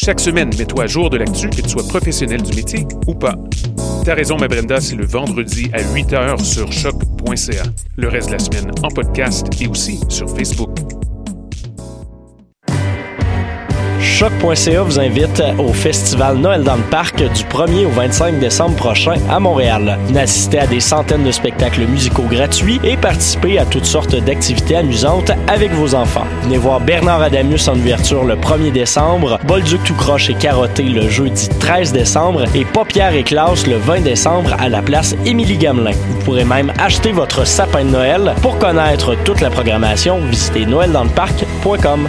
Chaque semaine, mets-toi à jour de l'actu, que tu sois professionnel du métier ou pas. T'as raison, ma Brenda, c'est le vendredi à 8h sur choc.ca. Le reste de la semaine en podcast et aussi sur Facebook. Choc.ca vous invite au festival Noël dans le parc du 1er au 25 décembre prochain à Montréal. Venez à des centaines de spectacles musicaux gratuits et participer à toutes sortes d'activités amusantes avec vos enfants. Venez voir Bernard Adamus en ouverture le 1er décembre, Bolduc tout croche et carotté le jeudi 13 décembre et Paupière et Klaus le 20 décembre à la place Émilie Gamelin. Vous pourrez même acheter votre sapin de Noël. Pour connaître toute la programmation, visitez noeldansleparc.com.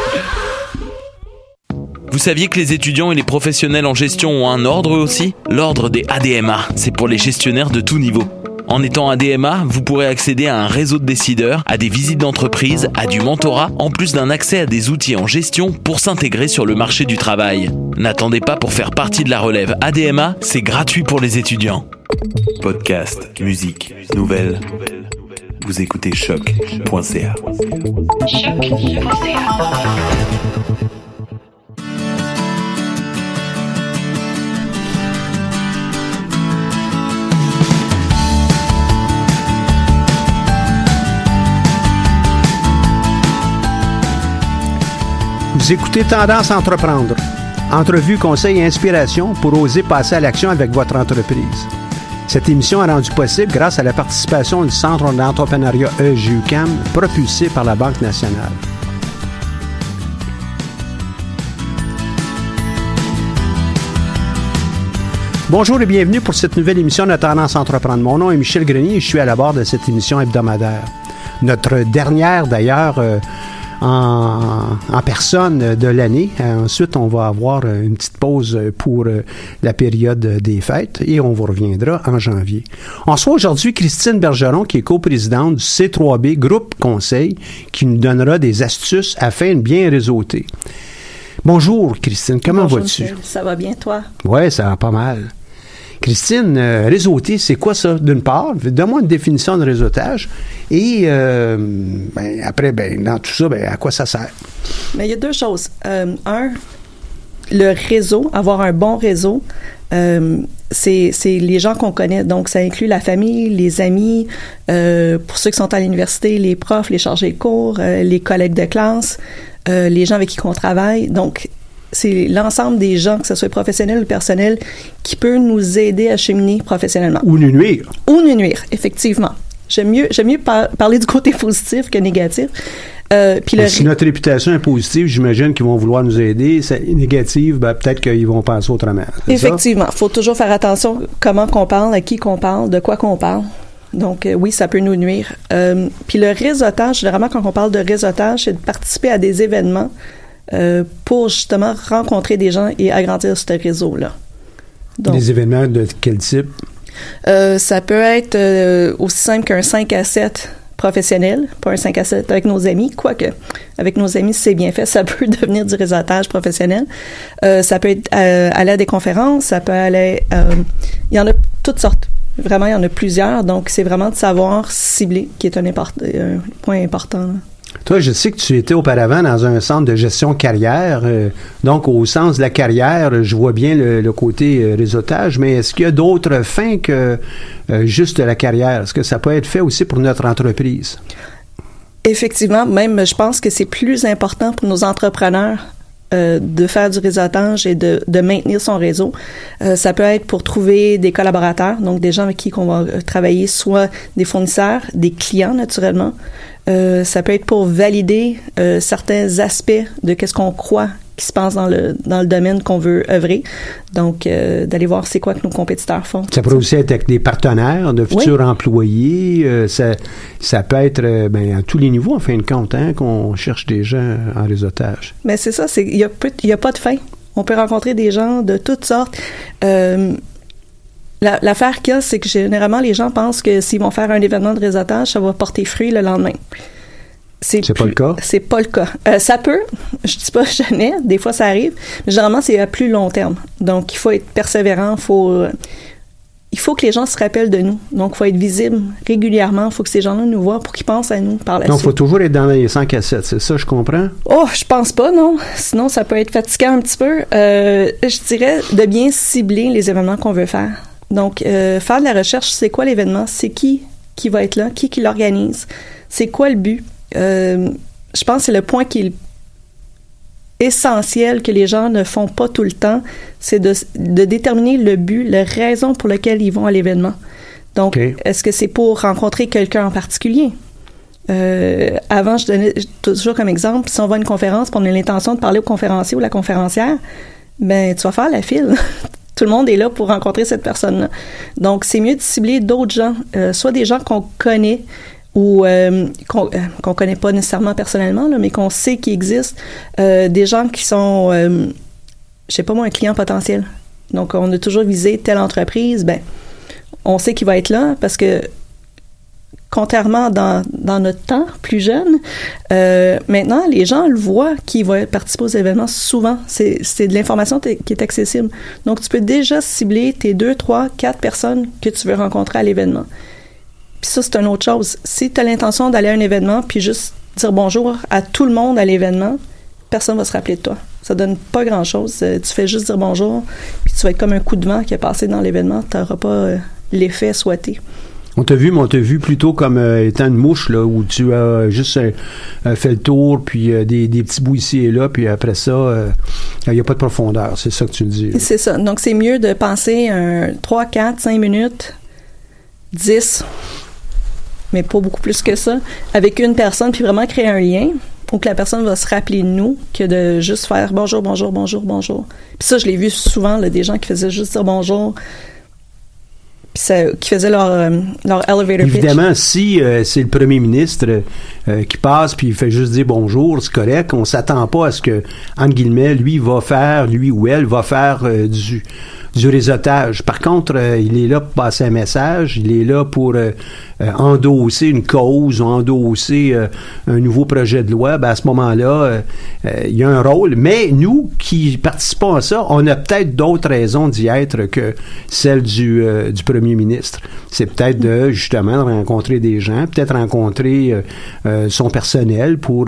Vous saviez que les étudiants et les professionnels en gestion ont un ordre eux aussi? L'ordre des ADMA, c'est pour les gestionnaires de tout niveau. En étant ADMA, vous pourrez accéder à un réseau de décideurs, à des visites d'entreprise, à du mentorat, en plus d'un accès à des outils en gestion pour s'intégrer sur le marché du travail. N'attendez pas pour faire partie de la relève ADMA, c'est gratuit pour les étudiants. Podcast, musique, nouvelles. Vous écoutez choc.ca. Vous écoutez Tendance entreprendre. Entrevue, conseils et inspiration pour oser passer à l'action avec votre entreprise. Cette émission est rendue possible grâce à la participation du Centre d'entrepreneuriat EJUCAM propulsé par la Banque nationale. Bonjour et bienvenue pour cette nouvelle émission de Tendance entreprendre. Mon nom est Michel Grenier et je suis à la barre de cette émission hebdomadaire. Notre dernière d'ailleurs euh, en, en, personne de l'année. Ensuite, on va avoir une petite pause pour la période des fêtes et on vous reviendra en janvier. On reçoit aujourd'hui Christine Bergeron, qui est coprésidente du C3B Groupe Conseil, qui nous donnera des astuces afin de bien réseauter. Bonjour Christine, comment vas-tu? Ça va bien, toi? Oui, ça va pas mal. Christine, euh, réseauter, c'est quoi ça, d'une part? Donne-moi une définition de réseautage. Et euh, ben, après, ben, dans tout ça, ben, à quoi ça sert? Mais il y a deux choses. Euh, un, le réseau, avoir un bon réseau, euh, c'est les gens qu'on connaît. Donc, ça inclut la famille, les amis, pour ceux qui sont à l'université, les profs, les chargés de cours, les collègues de classe, les gens avec qui on travaille. Donc, c'est l'ensemble des gens, que ce soit professionnel ou personnel, qui peut nous aider à cheminer professionnellement. Ou nous nuire. Ou nous nuire, effectivement. J'aime mieux, j'aime mieux par parler du côté positif que négatif. Euh, le... Si notre réputation est positive, j'imagine qu'ils vont vouloir nous aider. Si négative, ben, peut-être qu'ils vont penser autrement. Effectivement. Il faut toujours faire attention comment qu'on parle, à qui qu'on parle, de quoi qu'on parle. Donc, euh, oui, ça peut nous nuire. Euh, puis le réseautage, généralement, quand on parle de réseautage, c'est de participer à des événements euh, pour justement rencontrer des gens et agrandir ce réseau-là. Des événements de quel type? Euh, ça peut être euh, aussi simple qu'un 5 à 7 professionnel, pas un 5 à 7 avec nos amis, quoique avec nos amis, si c'est bien fait, ça peut devenir du réseautage professionnel. Euh, ça peut être euh, aller à des conférences, ça peut aller... il y en a toutes sortes. Vraiment, il y en a plusieurs. Donc, c'est vraiment de savoir cibler qui est un, import un point important. Là. Toi, je sais que tu étais auparavant dans un centre de gestion carrière. Euh, donc, au sens de la carrière, je vois bien le, côté euh, réseautage, mais est-ce qu'il y a d'autres fins que euh, juste la carrière? Est-ce que ça peut être fait aussi pour notre entreprise? Effectivement, même je pense que c'est plus important pour nos entrepreneurs de faire du réseautage et de, maintenir son réseau. Ça peut être pour trouver des collaborateurs, donc des gens avec qui on va travailler, soit des fournisseurs, des clients naturellement. Euh, ça peut être pour valider euh, certains aspects de qu'est-ce qu'on croit qui se passe dans le dans le domaine qu'on veut œuvrer. Donc euh, d'aller voir c'est quoi que nos compétiteurs font. Ça pourrait aussi être avec des partenaires, de futurs employés. ça, ça peut être ben, à tous les niveaux, en fin de compte, hein, qu'on cherche des gens en réseautage. Mais c'est ça, c'est il y a a pas de fin. On peut rencontrer des gens de toutes sortes. La- L'affaire qu'il y a, c'est que généralement, les gens pensent que s'ils vont faire un événement de réseautage, ça va porter fruit le lendemain. C'est pas le cas? C'est pas le cas. Euh, ça peut, je dis pas jamais, des fois ça arrive, mais généralement c'est à plus long terme. Donc il faut être persévérant, faut, euh, il faut que les gens se rappellent de nous. Donc il faut être visible régulièrement, il faut que ces gens-là nous voient pour qu'ils pensent à nous par la Donc, il suite. faut toujours être dans les 100 cassettes, c'est ça, je comprends? Oh, je pense pas, non. Sinon, ça peut être fatigant un petit peu. Euh, je dirais de bien cibler les événements qu'on veut faire. Donc, euh, faire de la recherche, c'est quoi l'événement? C'est qui qui va être là? Qui qui l'organise? C'est quoi le but? Euh, je pense que c'est le point qui est essentiel que les gens ne font pas tout le temps, c'est de, de déterminer le but, la raison pour laquelle ils vont à l'événement. Donc, est-ce que c'est pour rencontrer quelqu'un en particulier? Euh, avant, je donnais toujours comme exemple, si on va à une conférence, puis on a l'intention de parler au conférencier ou la conférencière, ben tu vas faire la file. Tout le monde est là pour rencontrer cette personne-là. Donc, c'est mieux de cibler d'autres gens, euh, soit des gens qu'on connaît ou euh, qu'on euh, connaît pas nécessairement personnellement, là, mais qu'on sait qu'ils existent, euh, des gens qui sont, je sais pas moi, un client potentiel. Donc, on a toujours visé telle entreprise, ben, on sait qu'il va être là parce que contrairement dans, dans notre temps plus jeune, euh, maintenant, les gens le voient qui va participer aux événements souvent. C'est de l'information qui est accessible. Donc, tu peux déjà cibler tes deux, trois, quatre personnes que tu veux rencontrer à l'événement. Puis ça, c'est une autre chose. Si tu as l'intention d'aller à un événement puis juste dire bonjour à tout le monde à l'événement, personne va se rappeler de toi. Ça donne pas grand-chose. Euh, Tu fais juste dire bonjour, puis tu vas être comme un coup de vent qui est passé dans l'événement. Tu n'auras pas euh, l'effet souhaité. On t'a vu, mais on t'a vu plutôt comme euh, étant une mouche, là, où tu as juste euh, euh, fait le tour, puis euh, des, petits bouts ici et là, puis après ça, il n'y a pas de profondeur. C'est ça que tu dis. C'est ça. Donc, c'est mieux de penser un 3, 4, 5 minutes, 10, mais pas beaucoup plus que ça, avec une personne, puis vraiment créer un lien pour que la personne va se rappeler de nous que de juste faire bonjour, bonjour, bonjour, bonjour. Puis ça, je l'ai vu souvent, là, des gens qui faisaient juste dire bonjour, qui faisaient leur, euh, leur elevator pitch. Évidemment, si euh, c'est le premier ministre euh, qui passe puis il fait juste dire bonjour, c'est correct. On s'attend pas à ce que, entre guillemets, lui va faire, lui ou elle va faire euh, du du réseautage. Par contre, euh, il est là pour passer un message, il est là pour euh, euh, endosser une cause endosser euh, un nouveau projet de loi. Ben, à ce moment-là, il y a un rôle. Mais nous qui participons à ça, on a peut-être d'autres raisons d'y être que celle du, du premier ministre. C'est peut-être de justement de rencontrer des gens, peut-être rencontrer son personnel pour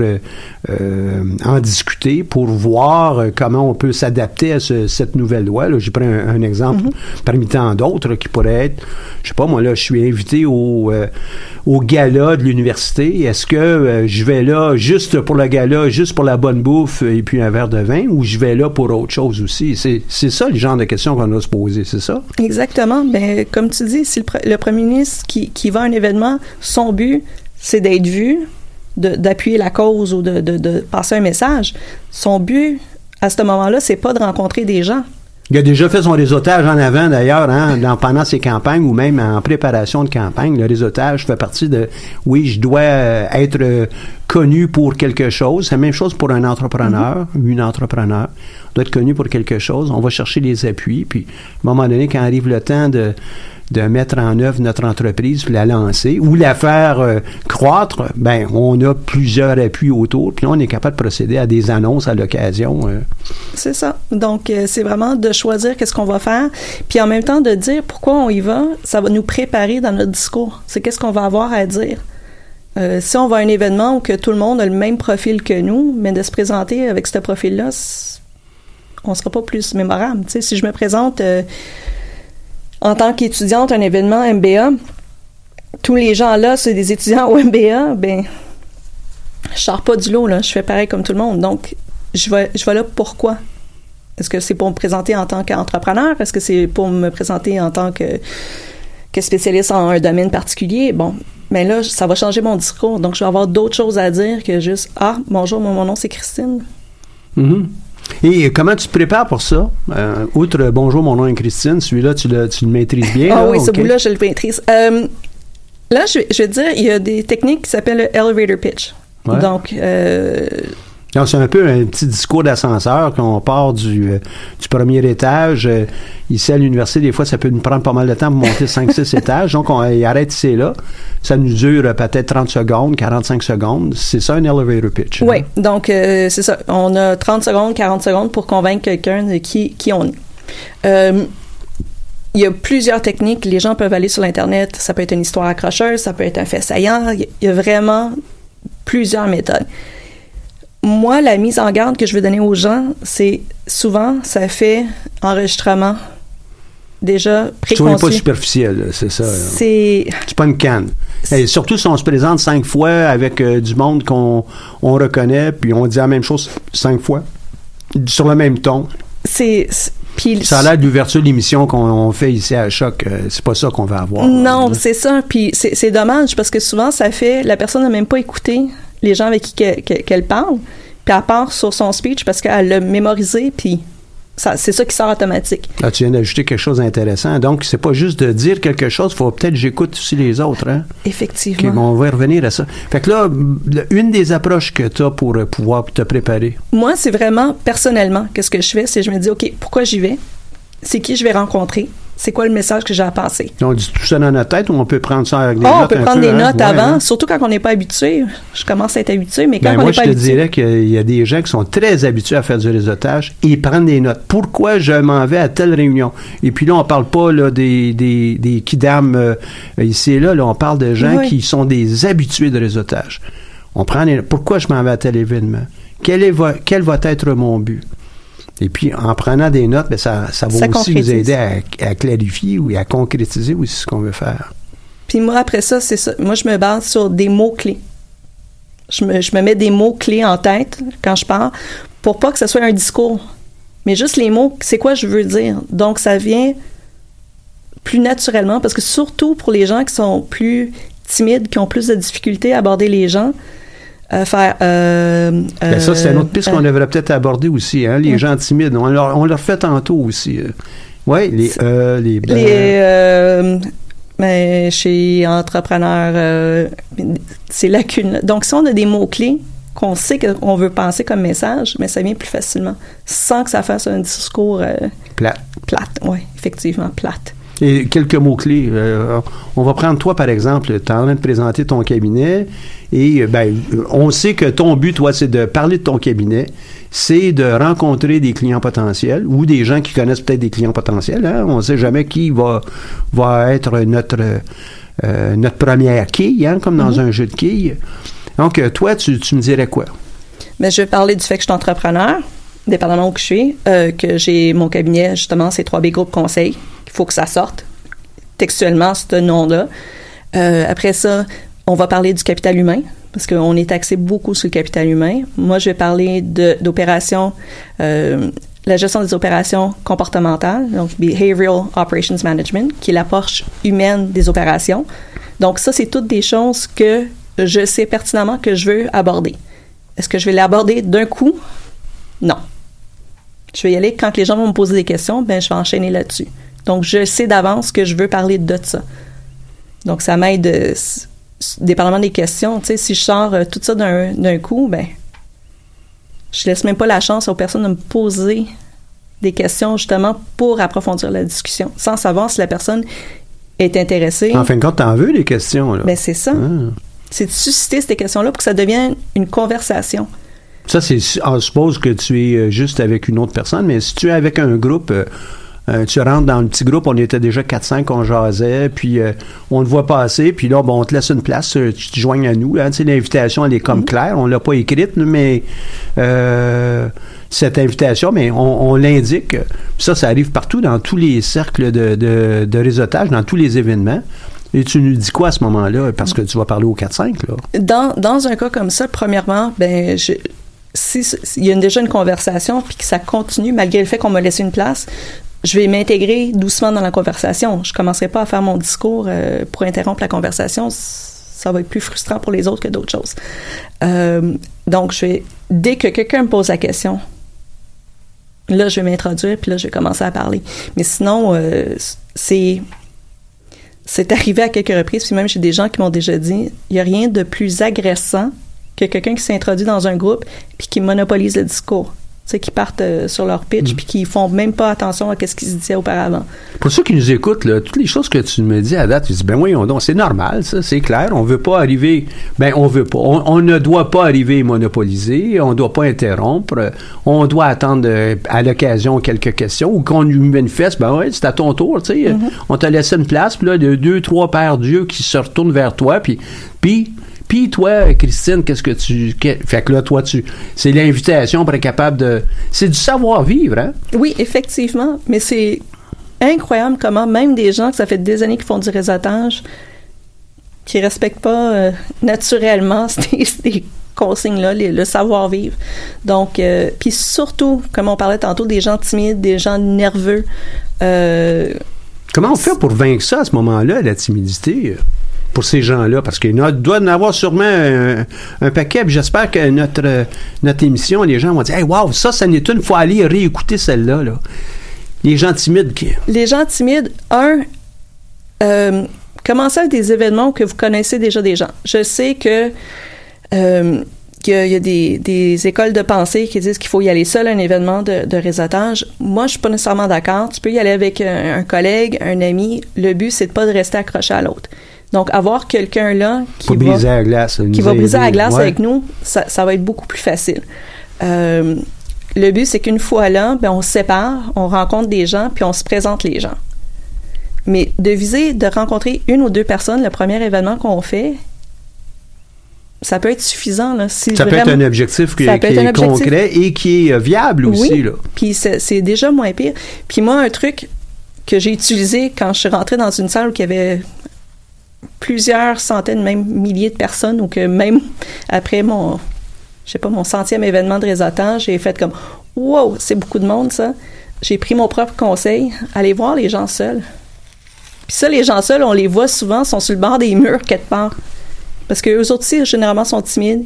en discuter, pour voir comment on peut s'adapter à ce- cette nouvelle loi. J'ai pris un exemple parmi tant d'autres qui pourrait être, je sais pas, moi là, je suis invité au, euh, au gala de l'université. Est-ce que euh, je vais là juste pour le gala, juste pour la bonne bouffe et puis un verre de vin, ou je vais là pour autre chose aussi? C'est ça le genre de question qu'on a se poser, c'est ça? Exactement. Ben, comme tu dis, si le, le premier ministre qui, qui va à un événement, son but, c'est d'être vu, d'appuyer la cause ou de, de- de passer un message. Son but, à ce moment-là, c'est pas de rencontrer des gens. Il a déjà fait son réseautage en avant, d'ailleurs, hein, dans- pendant ses campagnes ou même en préparation de campagne. Le réseautage fait partie de, oui, je dois euh, être euh, connu pour quelque chose. C'est la même chose pour un entrepreneur, une entrepreneur. On doit être connu pour quelque chose. On va chercher les appuis. Puis, à un moment donné, quand arrive le temps de, de mettre en œuvre notre entreprise, la lancer ou la faire euh, croître, ben on a plusieurs appuis autour, puis là, on est capable de procéder à des annonces à l'occasion. euh. C'est ça. Donc, euh, c'est vraiment de choisir qu'est-ce qu'on va faire, puis en même temps de dire pourquoi on y va. Ça va nous préparer dans notre discours. C'est qu'est-ce qu'on va avoir à dire. Si on va à un événement où que tout le monde a le même profil que nous, mais de se présenter avec ce profil-là, on sera pas plus mémorable. Si je me présente en tant qu'étudiante un événement MBA, tous les gens là, c'est des étudiants au MBA, ben, je sors pas du lot là, je fais pareil comme tout le monde. Donc, je vais, là pourquoi? Est-ce que c'est pour me présenter en tant qu'entrepreneur? Est-ce que c'est pour me présenter en tant que, spécialiste en un domaine particulier? Bon, mais là, ça va changer mon discours. Donc, je vais avoir d'autres choses à dire que juste Ah, bonjour, mon nom c'est Christine. Mhm. Et comment tu te prépares pour ça? Euh, outre Bonjour, mon nom est Christine, celui-là, tu le, tu le maîtrises bien. Ah oui, ce bout-là, je le maîtrise. Euh, là, je, vais- je vais te dire, il y a des techniques qui s'appellent le elevator pitch. Ouais. Donc, euh, Donc, c'est un peu un petit discours d'ascenseur quand on part du, euh, du premier étage. euh, ici, à l'université, des fois, ça peut nous prendre pas mal de temps pour monter 5-6 étages. Donc, on il arrête ici et là. Ça nous dure euh, peut-être 30 secondes, 45 secondes. C'est ça, un elevator pitch. hein? oui, donc euh, c'est ça. On a 30 secondes, 40 secondes pour convaincre quelqu'un de qui, qui on est. Euh, il y a plusieurs techniques. Les gens peuvent aller sur l'Internet. Ça peut être une histoire accrocheuse, ça peut être un fait saillant. Il y a vraiment plusieurs méthodes. Moi, la mise en garde que je veux donner aux gens, c'est souvent, ça fait enregistrement déjà Soyez préconçu. pas superficiel, c'est ça. C'est C'est pas une canne. Et surtout si on se présente cinq fois avec euh, du monde qu'on on reconnaît, puis on dit la même chose cinq fois, sur le même ton. c'est puis Ça a l'air de l'ouverture de l'émission qu'on on fait ici à Choc. euh, C'est pas ça qu'on va avoir. Non, c'est ça. Puis c'est c'est dommage parce que souvent, ça fait. La personne n'a même pas écouté les gens avec qui que- que- qu'elle parle. Puis elle part sur son speech parce qu'elle l'a mémorisé. Puis c'est ça qui sort automatique. Là, tu viens d'ajouter quelque chose d'intéressant. Donc, c'est pas juste de dire quelque chose, il faut peut-être que j'écoute aussi les autres. Hein? Effectivement. bon, on va y revenir à ça. Fait que là, une des approches que tu as pour euh, pouvoir te préparer, Moi, c'est vraiment personnellement, qu'est-ce que je fais, c'est je me dis, OK, pourquoi j'y vais? C'est qui je vais rencontrer? C'est quoi le message que j'ai à passer? on dit tout ça dans notre tête ou on peut prendre ça avec des Oh, on notes peut un prendre peu, des hein? notes Ouais, avant, hein? surtout quand on n'est pas habitué. Je commence à être habitué, mais quand Ben, on moi, n'est je pas te habitué. dirais qu'il y a des gens qui sont très habitués à faire du réseautage et ils prennent des notes. Pourquoi je m'en vais à telle réunion? Et puis là, on parle pas là, des, des, des kidam euh, ici et là, là. On parle de gens Oui. qui sont des habitués de réseautage. On prend les, Pourquoi je m'en vais à tel événement? Quel, est, quel va être mon but? Et puis, en prenant des notes, ben, ça, ça va Ça aussi nous aider à, à clarifier ou à concrétiser aussi ce qu'on veut faire. Puis moi, après ça, c'est ça. Moi, je me base sur des mots-clés. Je me, je me mets des mots-clés en tête quand je parle pour pas que ce soit un discours. Mais juste les mots, c'est quoi je veux dire? Donc, ça vient plus naturellement parce que surtout pour les gens qui sont plus timides, qui ont plus de difficultés à aborder les gens, faire... euh, Ben, ça, c'est une autre piste euh, qu'on devrait peut-être aborder aussi, hein, les gens timides. On leur, on leur fait tantôt aussi. Oui, les euh, les. Les, euh, mais chez entrepreneurs, euh, ces lacunes. Donc, si on a des mots-clés qu'on sait qu'on veut passer comme message, mais ça vient plus facilement, sans que ça fasse un discours euh, plates. plate. Oui, effectivement, plate. Et quelques mots-clés. Euh, on va prendre toi, par exemple. Tu es en train de présenter ton cabinet et ben, on sait que ton but, toi, c'est de parler de ton cabinet, c'est de rencontrer des clients potentiels ou des gens qui connaissent peut-être des clients potentiels. Hein? On ne sait jamais qui va, va être notre, euh, notre première quille, hein, comme dans un jeu de quilles. Donc, toi, tu, tu me dirais quoi? Mais je vais parler du fait que je suis entrepreneur, dépendamment où je suis, euh, que j'ai mon cabinet, justement, c'est 3B Groupe Conseil, qu'il faut que ça sorte textuellement, ce nom-là. Euh, après ça, on va parler du capital humain, parce qu'on est axé beaucoup sur le capital humain. Moi, je vais parler d'opérations, euh, la gestion des opérations comportementales, donc Behavioral Operations Management, qui est l'approche humaine des opérations. Donc, ça, c'est toutes des choses que je sais pertinemment que je veux aborder. Est-ce que je vais l'aborder d'un coup? Non. Je vais y aller quand les gens vont me poser des questions, ben je vais enchaîner là-dessus. Donc, je sais d'avance que je veux parler de ça. Donc, ça m'aide, dépendamment des questions. Tu sais, si je sors euh, tout ça d'un d'un coup, ben, je laisse même pas la chance aux personnes de me poser des questions justement pour approfondir la discussion, sans savoir si la personne est intéressée. En fin de compte, t'en veux des questions, là? Ben, c'est ça. Ah. C'est de susciter ces questions-là pour que ça devienne une conversation. Ça, c'est, on suppose que tu es euh, juste avec une autre personne, mais si tu es avec un groupe, euh, euh, tu rentres dans le petit groupe, on était déjà 4-5, on jasait, puis euh, on te voit passer, puis là, bon, on te laisse une place, tu te joignes à nous. Sais, l'invitation, elle est comme claire, on l'a pas écrite, mais euh, cette invitation, mais on, on l'indique. Ça, ça arrive partout, dans tous les cercles de, de, de réseautage, dans tous les événements. Et tu nous dis quoi à ce moment-là? Parce que tu vas parler au 4-5, là. Dans, dans un cas comme ça, premièrement, ben, je, si il y a déjà une conversation puis que ça continue malgré le fait qu'on m'a laissé une place, je vais m'intégrer doucement dans la conversation. Je commencerai pas à faire mon discours euh, pour interrompre la conversation. Ça va être plus frustrant pour les autres que d'autres choses. Euh, donc, je vais, dès que quelqu'un me pose la question, là, je vais m'introduire, puis là, je vais commencer à parler. Mais sinon, euh, c'est c'est arrivé à quelques reprises, puis même j'ai des gens qui m'ont déjà dit, il n'y a rien de plus agressant que quelqu'un qui s'introduit dans un groupe puis qui monopolise le discours. Tu sais, qui partent euh, sur leur pitch puis qui font même pas attention à ce qui se disait auparavant. Pour ceux qui nous écoutent, là, toutes les choses que tu me dis à date, tu dis, ben oui, on, c'est normal, ça, c'est clair. On veut pas arriver, ben on veut pas. On, on ne doit pas arriver monopoliser, on doit pas interrompre, on doit attendre euh, à l'occasion quelques questions ou qu'on lui manifeste, ben oui, c'est à ton tour, tu sais. On t'a laissé une place, puis là, de deux, trois paires d'yeux qui se retournent vers toi, puis, puis, puis toi, Christine, qu'est-ce que tu. que- fait que là, toi, tu. C'est l'invitation pour être capable de. C'est du savoir-vivre, hein? Oui, effectivement, mais c'est incroyable comment même des gens que ça fait des années qu'ils font du réseautage, qui respectent pas euh, naturellement ces, ces consignes-là, le savoir-vivre. Donc, euh, puis surtout, comme on parlait tantôt, des gens timides, des gens nerveux. euh, Comment on fait pour vaincre ça à ce moment-là, la timidité, pour ces gens-là? Parce qu'il doit en avoir sûrement un, paquet. J'espère que notre, notre émission, les gens vont dire Hey, wow, ça, ça n'est une. faut aller réécouter celle-là. Là. Les gens timides qui? les gens timides, un, euh, commencez avec des événements que vous connaissez déjà des gens. Je sais que euh, qu'il y a, des, écoles de pensée qui disent qu'il faut y aller seul à un événement de, réseautage. Moi, je suis pas nécessairement d'accord. Tu peux y aller avec un, un collègue, un ami. Le but, c'est de pas de rester accroché à l'autre. Donc, avoir quelqu'un là qui Pour va briser la glace. qui va briser la glace Ouais. avec nous, ça, ça va être beaucoup plus facile. Euh, le but, c'est qu'une fois là, ben, on se sépare, on rencontre des gens, puis on se présente les gens. Mais de viser de rencontrer une ou deux personnes, le premier événement qu'on fait, ça peut être suffisant. Là, si Ça peut être un objectif qui, est objectif. concret et qui est euh, viable aussi. Oui. Là. Puis c'est c'est déjà moins pire. Puis moi, un truc que j'ai utilisé quand je suis rentrée dans une salle où il y avait plusieurs centaines, même milliers de personnes, ou que même après mon, je sais pas, mon centième événement de réseautage, j'ai fait comme, wow, c'est beaucoup de monde ça. J'ai pris mon propre conseil, aller voir les gens seuls. Puis ça, les gens seuls, on les voit souvent, sont sur le bord des murs quelque part. Parce que eux autres aussi, généralement, sont timides.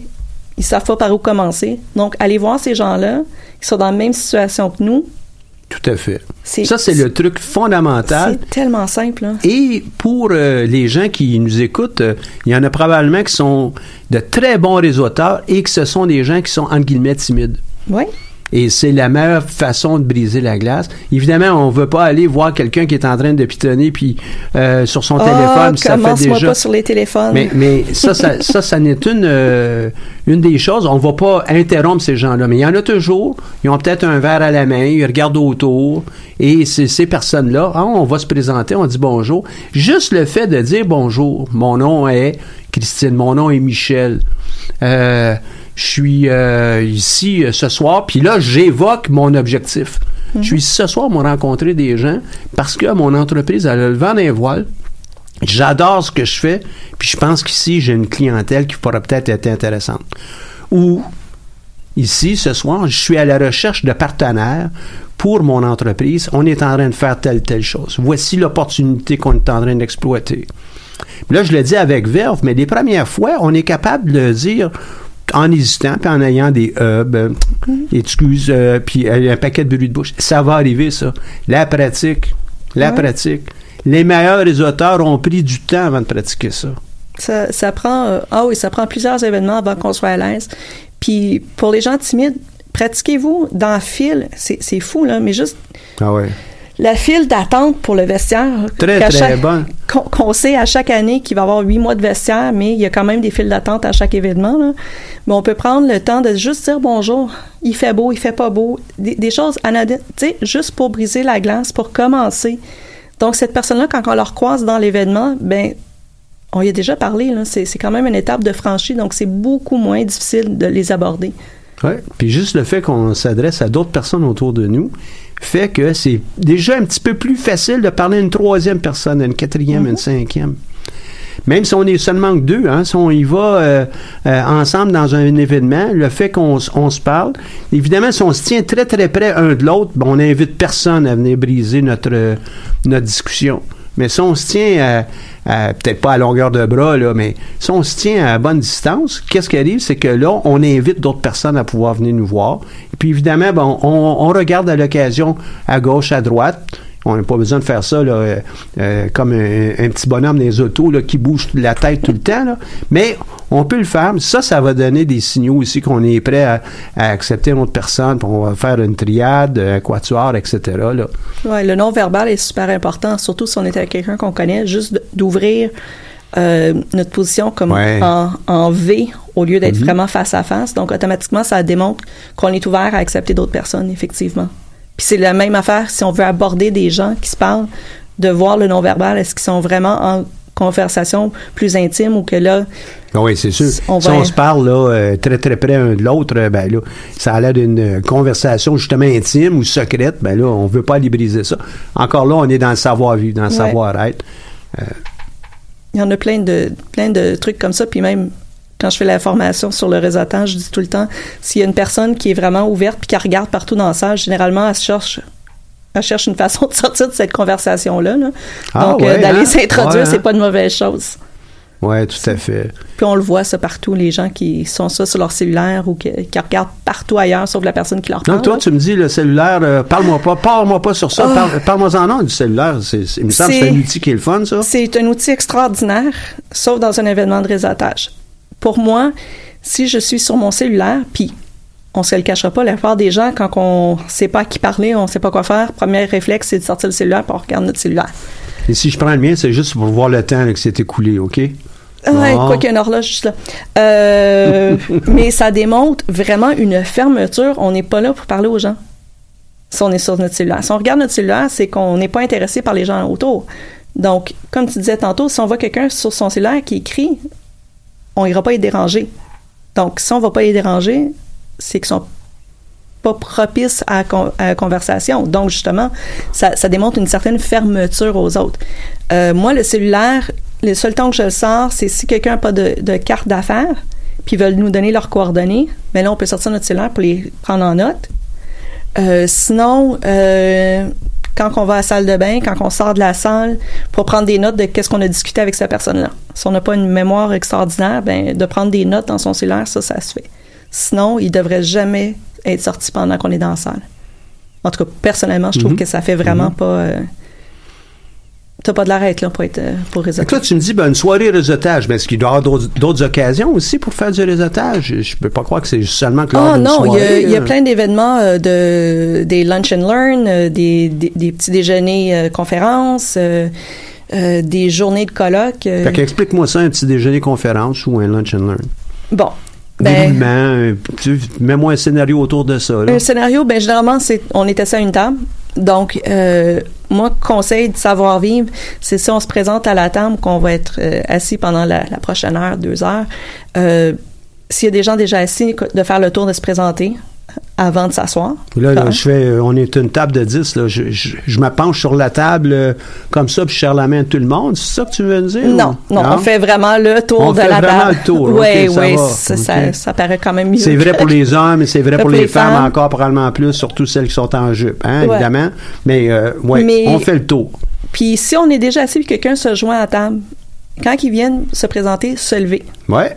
Ils savent pas par où commencer. Donc, aller voir ces gens-là qui sont dans la même situation que nous, Tout à fait. Ça, c'est le truc fondamental. c'est tellement simple. hein. Et pour euh, les gens qui nous écoutent, euh, il y en a probablement qui sont de très bons réseauteurs et que ce sont des gens qui sont, entre guillemets, timides. Oui. Et c'est la meilleure façon de briser la glace. Évidemment, on veut pas aller voir quelqu'un qui est en train de pitonner puis euh, sur son Ah, téléphone, ça fait déjà. pas sur les téléphones. Mais, mais ça, ça, ça, ça n'est une, euh, une des choses. On va pas interrompre ces gens-là. Mais il y en a toujours. Ils ont peut-être un verre à la main, ils regardent autour. Et c'est ces personnes-là, ah, on va se présenter, on dit bonjour. Juste le fait de dire bonjour. Mon nom est Christine, mon nom est Michel. Euh, je suis euh, ici euh, ce soir, puis là, j'évoque mon objectif. Je suis ici ce soir, moi, rencontrer des gens parce que mon entreprise, elle a le vent d'un voile. J'adore ce que je fais, puis je pense qu'ici, j'ai une clientèle qui pourra peut-être être intéressante. Ou, ici, ce soir, je suis à la recherche de partenaires pour mon entreprise. On est en train de faire telle, telle chose. Voici l'opportunité qu'on est en train d'exploiter. Là, je le dis avec verve, mais les premières fois, on est capable de dire en hésitant, puis en ayant des euh, ben, excuses, euh, puis euh, un paquet de bruit de bouche. Ça va arriver, ça. La pratique. La Ouais. pratique. Les meilleurs réseauteurs ont pris du temps avant de pratiquer ça. Ça, ça prend euh, ah oui, ça prend plusieurs événements avant qu'on soit à l'aise. Puis pour les gens timides, pratiquez-vous dans file. C'est c'est fou là, mais juste Ah ouais. La file d'attente pour le vestiaire. Très, qu'à très chaque- bonne. Qu'on qu'on sait à chaque année qu'il va y avoir huit mois de vestiaire, mais il y a quand même des files d'attente à chaque événement. Là. Mais on peut prendre le temps de juste dire bonjour. Il fait beau, il fait pas beau. Des, des choses anodines, tu sais, juste pour briser la glace, pour commencer. Donc cette personne-là, quand on leur croise dans l'événement, ben on y a déjà parlé. là. C'est c'est quand même une étape de franchie, donc c'est beaucoup moins difficile de les aborder. Ouais. Puis juste le fait qu'on s'adresse à d'autres personnes autour de nous fait que c'est déjà un petit peu plus facile de parler à une troisième personne, à une quatrième, à une cinquième. même si on est seulement que deux, hein, si on y va euh, euh, ensemble dans un événement, le fait qu'on se parle, évidemment, si on se tient très très près un de l'autre, ben, on n'invite personne à venir briser notre, euh, notre discussion. Mais si on se tient, à- peut-être pas à longueur de bras, là, mais si on se tient à bonne distance, qu'est-ce qui arrive? C'est que là, on invite d'autres personnes à pouvoir venir nous voir. Et puis évidemment, ben, on, on regarde à l'occasion à gauche, à droite. On n'a pas besoin de faire ça là, euh, euh, comme un, un petit bonhomme des autos là, qui bouge la tête tout le temps. là. Mais on peut le faire. Ça, ça va donner des signaux aussi qu'on est prêt à, à accepter une autre personne. puis on va faire une triade, un quatuor, etc. Là. Ouais, le non-verbal est super important, surtout si on est avec quelqu'un qu'on connaît, juste d'ouvrir euh, notre position comme Ouais. en, en V au lieu d'être Mhm. vraiment face à face. Donc, automatiquement, ça démontre qu'on est ouvert à accepter d'autres personnes, effectivement. Puis c'est la même affaire si on veut aborder des gens qui se parlent, de voir le non-verbal, est-ce qu'ils sont vraiment en conversation plus intime ou que là, Ah oui, c'est sûr. On si va- on se parle là, euh, très très près un de l'autre, euh, ben là, ça a l'air d'une euh, conversation justement intime ou secrète, ben là, on veut pas aller briser ça. Encore là, on est dans le savoir-vivre, dans le Ouais. savoir-être. Il y en a plein de, plein de trucs comme ça. Puis même quand je fais la formation sur le réseautage, je dis tout le temps, s'il y a une personne qui est vraiment ouverte puis qui regarde partout dans la salle, généralement, elle se cherche, elle cherche une façon de sortir de cette conversation-là. là. Ah Donc, euh, d'aller hein? s'introduire, Ouais, c'est hein? pas une mauvaise chose. Oui, tout à fait. Puis on le voit ça partout, les gens qui sont ça sur leur cellulaire ou qui, qui regardent partout ailleurs, sauf la personne qui leur parle. Donc, toi, tu me dis, le cellulaire, euh, parle-moi pas, parle-moi pas sur ça, Ah. parle- parle-moi-en non du cellulaire. C'est, c'est- il me semble que c'est C'est- un outil qui est le fun, ça. C'est un outil extraordinaire, sauf dans un événement de réseautage. Pour moi, si je suis sur mon cellulaire, puis on se le cachera pas, la plupart des gens, quand on sait pas à qui parler, on sait pas quoi faire, premier réflexe, c'est de sortir le cellulaire pour regarder notre cellulaire. Et si je prends le mien, c'est juste pour voir le temps là, qui s'est écoulé, OK? Ouais, Bon. quoi qu'il y ait une horloge juste là. Euh, mais ça démontre vraiment une fermeture. On n'est pas là pour parler aux gens. Si on est sur notre cellulaire. Si on regarde notre cellulaire, c'est qu'on n'est pas intéressé par les gens autour. Donc, comme tu disais tantôt, si on voit quelqu'un sur son cellulaire qui écrit, on ira pas les déranger. Donc, si on va pas les déranger, c'est qu'ils sont pas propices à, la conversation. Donc, justement, ça, démontre une certaine fermeture aux autres. Euh, moi, le cellulaire, le seul temps que je le sors, c'est si quelqu'un n'a pas de, carte d'affaires, puis veulent nous donner leurs coordonnées, mais là, on peut sortir notre cellulaire pour les prendre en note. Euh, sinon, euh, quand on va à la salle de bain, quand on sort de la salle, pour prendre des notes de qu'est-ce qu'on a discuté avec cette personne-là. Si on n'a pas une mémoire extraordinaire, ben, de prendre des notes dans son cellulaire, ça, ça se fait. Sinon, il devrait jamais être sorti pendant qu'on est dans la salle. En tout cas, personnellement, je trouve Mhm. que ça fait vraiment pas. euh, T'as pas de l'air à être là pour être euh, pour là, tu me dis, ben, une soirée réseautage, mais est-ce qu'il doit y avoir d'autres, occasions aussi pour faire du réseautage? Je peux pas croire que c'est seulement que Ah d'une non, il y a, y là. plein d'événements euh, de des lunch and learn, euh, des, des, des petits déjeuners euh, conférences, euh, euh, des journées de colloques. euh. Fait qu'explique-moi ça, un petit déjeuner conférence ou un lunch and learn. bon, ben, mets-moi un scénario autour de ça. Là. un scénario, ben généralement c'est on est assis à une table. Donc euh, moi conseil de savoir vivre, c'est si on se présente à la table qu'on va être euh, assis pendant la, la prochaine heure, deux heures. Euh, s'il y a des gens déjà assis, de faire le tour de se présenter avant de s'asseoir. Là, là, Ah. je fais, euh, on est une table de 10, là. Je, je, je me penche sur la table euh, comme ça, puis je serre la main à tout le monde. C'est ça que tu veux dire? Non, non, on fait vraiment le tour On de fait la vraiment table. le tour, Oui, oui, ça, ça, ça paraît quand même mieux. C'est vrai pour les hommes, et c'est vrai pour les, femmes, femmes. encore probablement plus, surtout celles qui sont en jupe, hein, Ouais. évidemment. Mais, euh, ouais, Mais- on fait le tour. Puis si on est déjà assis et quelqu'un se joint à la table, quand ils viennent se présenter, se lever. Ouais.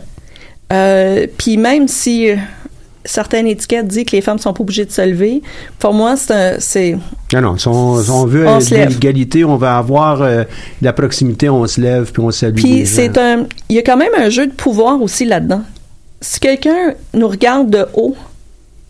Euh, puis même si euh, certaines étiquettes disent que les femmes sont pas obligées de se lever, pour moi, c'est Non, non, si on, si on veut On de l'égalité, on va avoir euh, de la proximité, on se lève, puis on salue Puis c'est un. Il y a quand même un jeu de pouvoir aussi là-dedans. Si quelqu'un nous regarde de haut,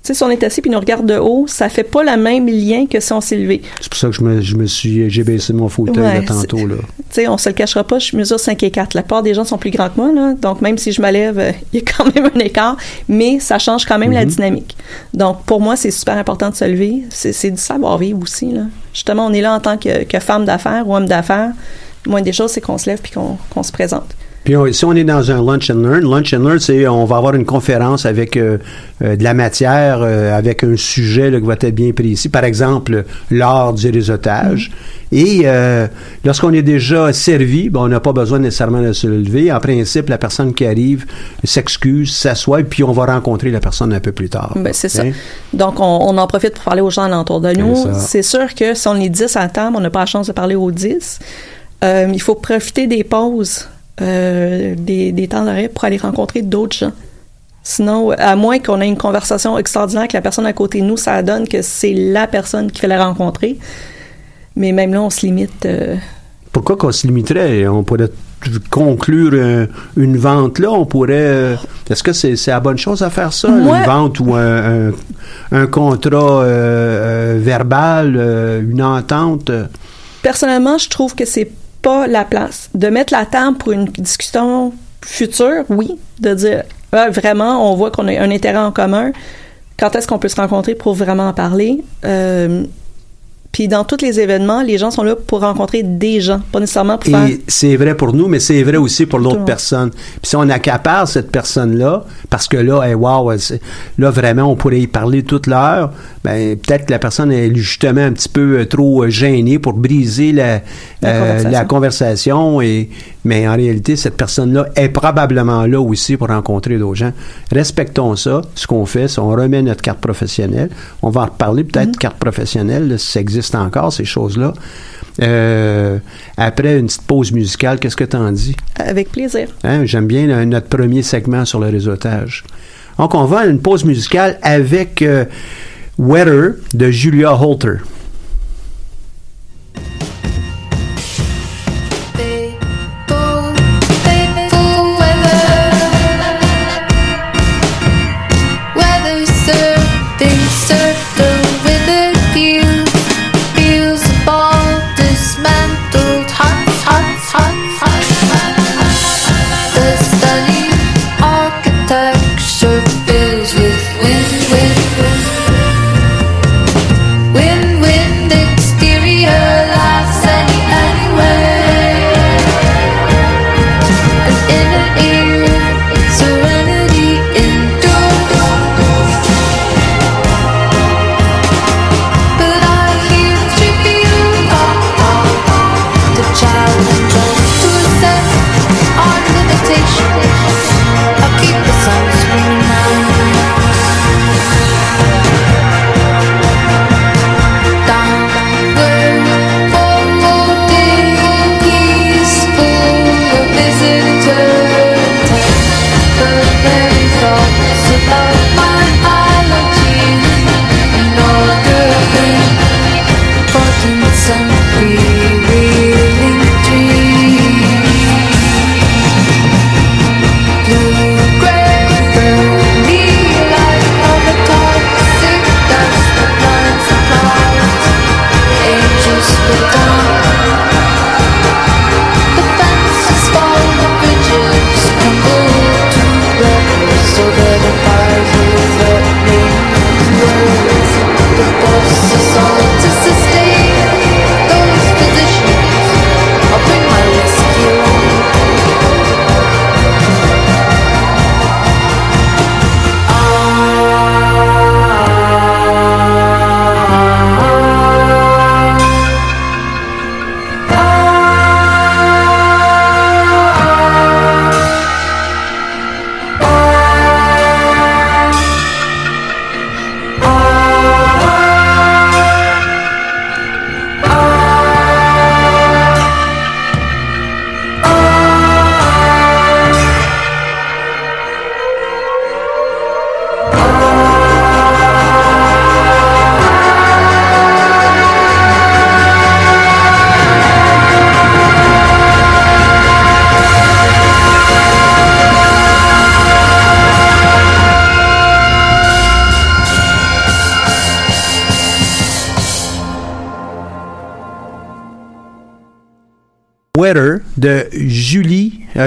tu sais, si on est assis puis nous regarde de haut, ça fait pas le même lien que si on s'est levé. C'est pour ça que je me, je me suis, j'ai baissé mon fauteuil Ouais, là, tantôt, là. Tu sais, on se le cachera pas, je mesure 5 et 4. La plupart des gens sont plus grands que moi, là. Donc, même si je me lève, euh, il y a quand même un écart, mais ça change quand même la dynamique. Donc, pour moi, c'est super important de se lever. C'est du savoir-vivre aussi, là. Justement, on est là en tant que, que femme d'affaires ou homme d'affaires. Moins des choses, c'est qu'on se lève puis qu'on qu'on se présente. Puis on- si on est dans un lunch and learn, lunch and learn, c'est on va avoir une conférence avec euh, euh, de la matière, euh, avec un sujet là, qui va être bien précis. Par exemple, l'art du réseautage. Et euh, lorsqu'on est déjà servi, ben, on n'a pas besoin nécessairement de se lever. En principe, la personne qui arrive s'excuse, s'assoit, et puis on va rencontrer la personne un peu plus tard. Ben, c'est ça. Hein? Donc, on, on en profite pour parler aux gens alentour de nous. C'est sûr que si on est 10 à la table, on n'a pas la chance de parler aux 10. Euh, il faut profiter des pauses, euh, des, des temps d'arrêt pour aller rencontrer d'autres gens. Sinon, à moins qu'on ait une conversation extraordinaire que la personne à côté de nous, ça donne que c'est la personne qui fait la rencontrer. Mais même là, on se limite. euh, Pourquoi qu'on se limiterait? On pourrait conclure euh, une vente là, on pourrait... euh, Est-ce que c'est c'est la bonne chose à faire ça? Moi- Une vente ou un, un- un contrat euh, verbal, une entente? Personnellement, je trouve que c'est pas la place. De mettre la table pour une discussion future, oui. De dire, ah, vraiment, on voit qu'on a un intérêt en commun. Quand est-ce qu'on peut se rencontrer pour vraiment en parler? Euh, puis dans tous les événements, les gens sont là pour rencontrer des gens, pas nécessairement pour faire... Et c'est vrai pour nous, mais c'est vrai aussi pour l'autre personne. Puis si on accapare cette personne-là, parce que là, hey, wow, là vraiment, on pourrait y parler toute l'heure, ben peut-être que la personne est justement un petit peu euh, trop euh, gênée pour briser la, La euh, conversation. la conversation. Et, mais en réalité, cette personne-là est probablement là aussi pour rencontrer d'autres gens. Respectons ça. Ce qu'on fait, c'est on remet notre carte professionnelle. On va en reparler peut-être Mhm. de carte professionnelle, là, si ça existe encore, ces choses-là. Euh, après une petite pause musicale, qu'est-ce que tu en dis? Avec plaisir. Hein, J'aime bien euh, notre premier segment sur le réseautage. Donc, on va à une pause musicale avec euh, Weather de Julia Holter.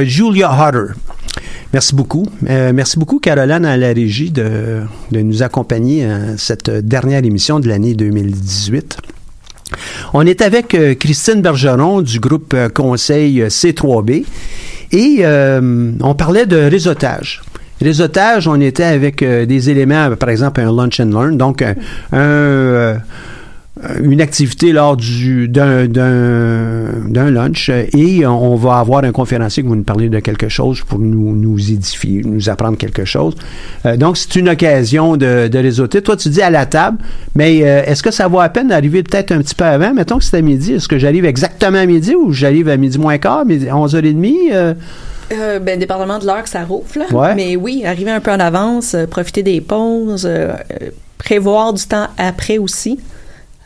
Julia Hutter. Merci beaucoup. Euh, merci beaucoup, Caroline, à la régie, de, nous accompagner à cette dernière émission de l'année 2018. On est avec euh, Christine Bergeron du groupe euh, Conseil euh, C3B. Et euh, on parlait de réseautage. Réseautage, on était avec euh, des éléments, par exemple un lunch and learn, donc un, euh, une activité lors du d'un d'un d'un lunch euh, et on va avoir un conférencier qui va nous parler de quelque chose pour nous nous édifier, nous apprendre quelque chose. Euh, donc c'est une occasion de, de réseauter. Toi tu dis à la table, mais euh, est-ce que ça vaut à peine d'arriver peut-être un petit peu avant? Mettons que c'est à midi, est-ce que j'arrive exactement à midi ou j'arrive à midi moins quart, midi 11h30 euh, Euh, ben, dépendamment de l'heure que ça rouvre, là. Ouais. Mais oui, arriver un peu en avance, euh, profiter des pauses, euh, euh, prévoir du temps après aussi.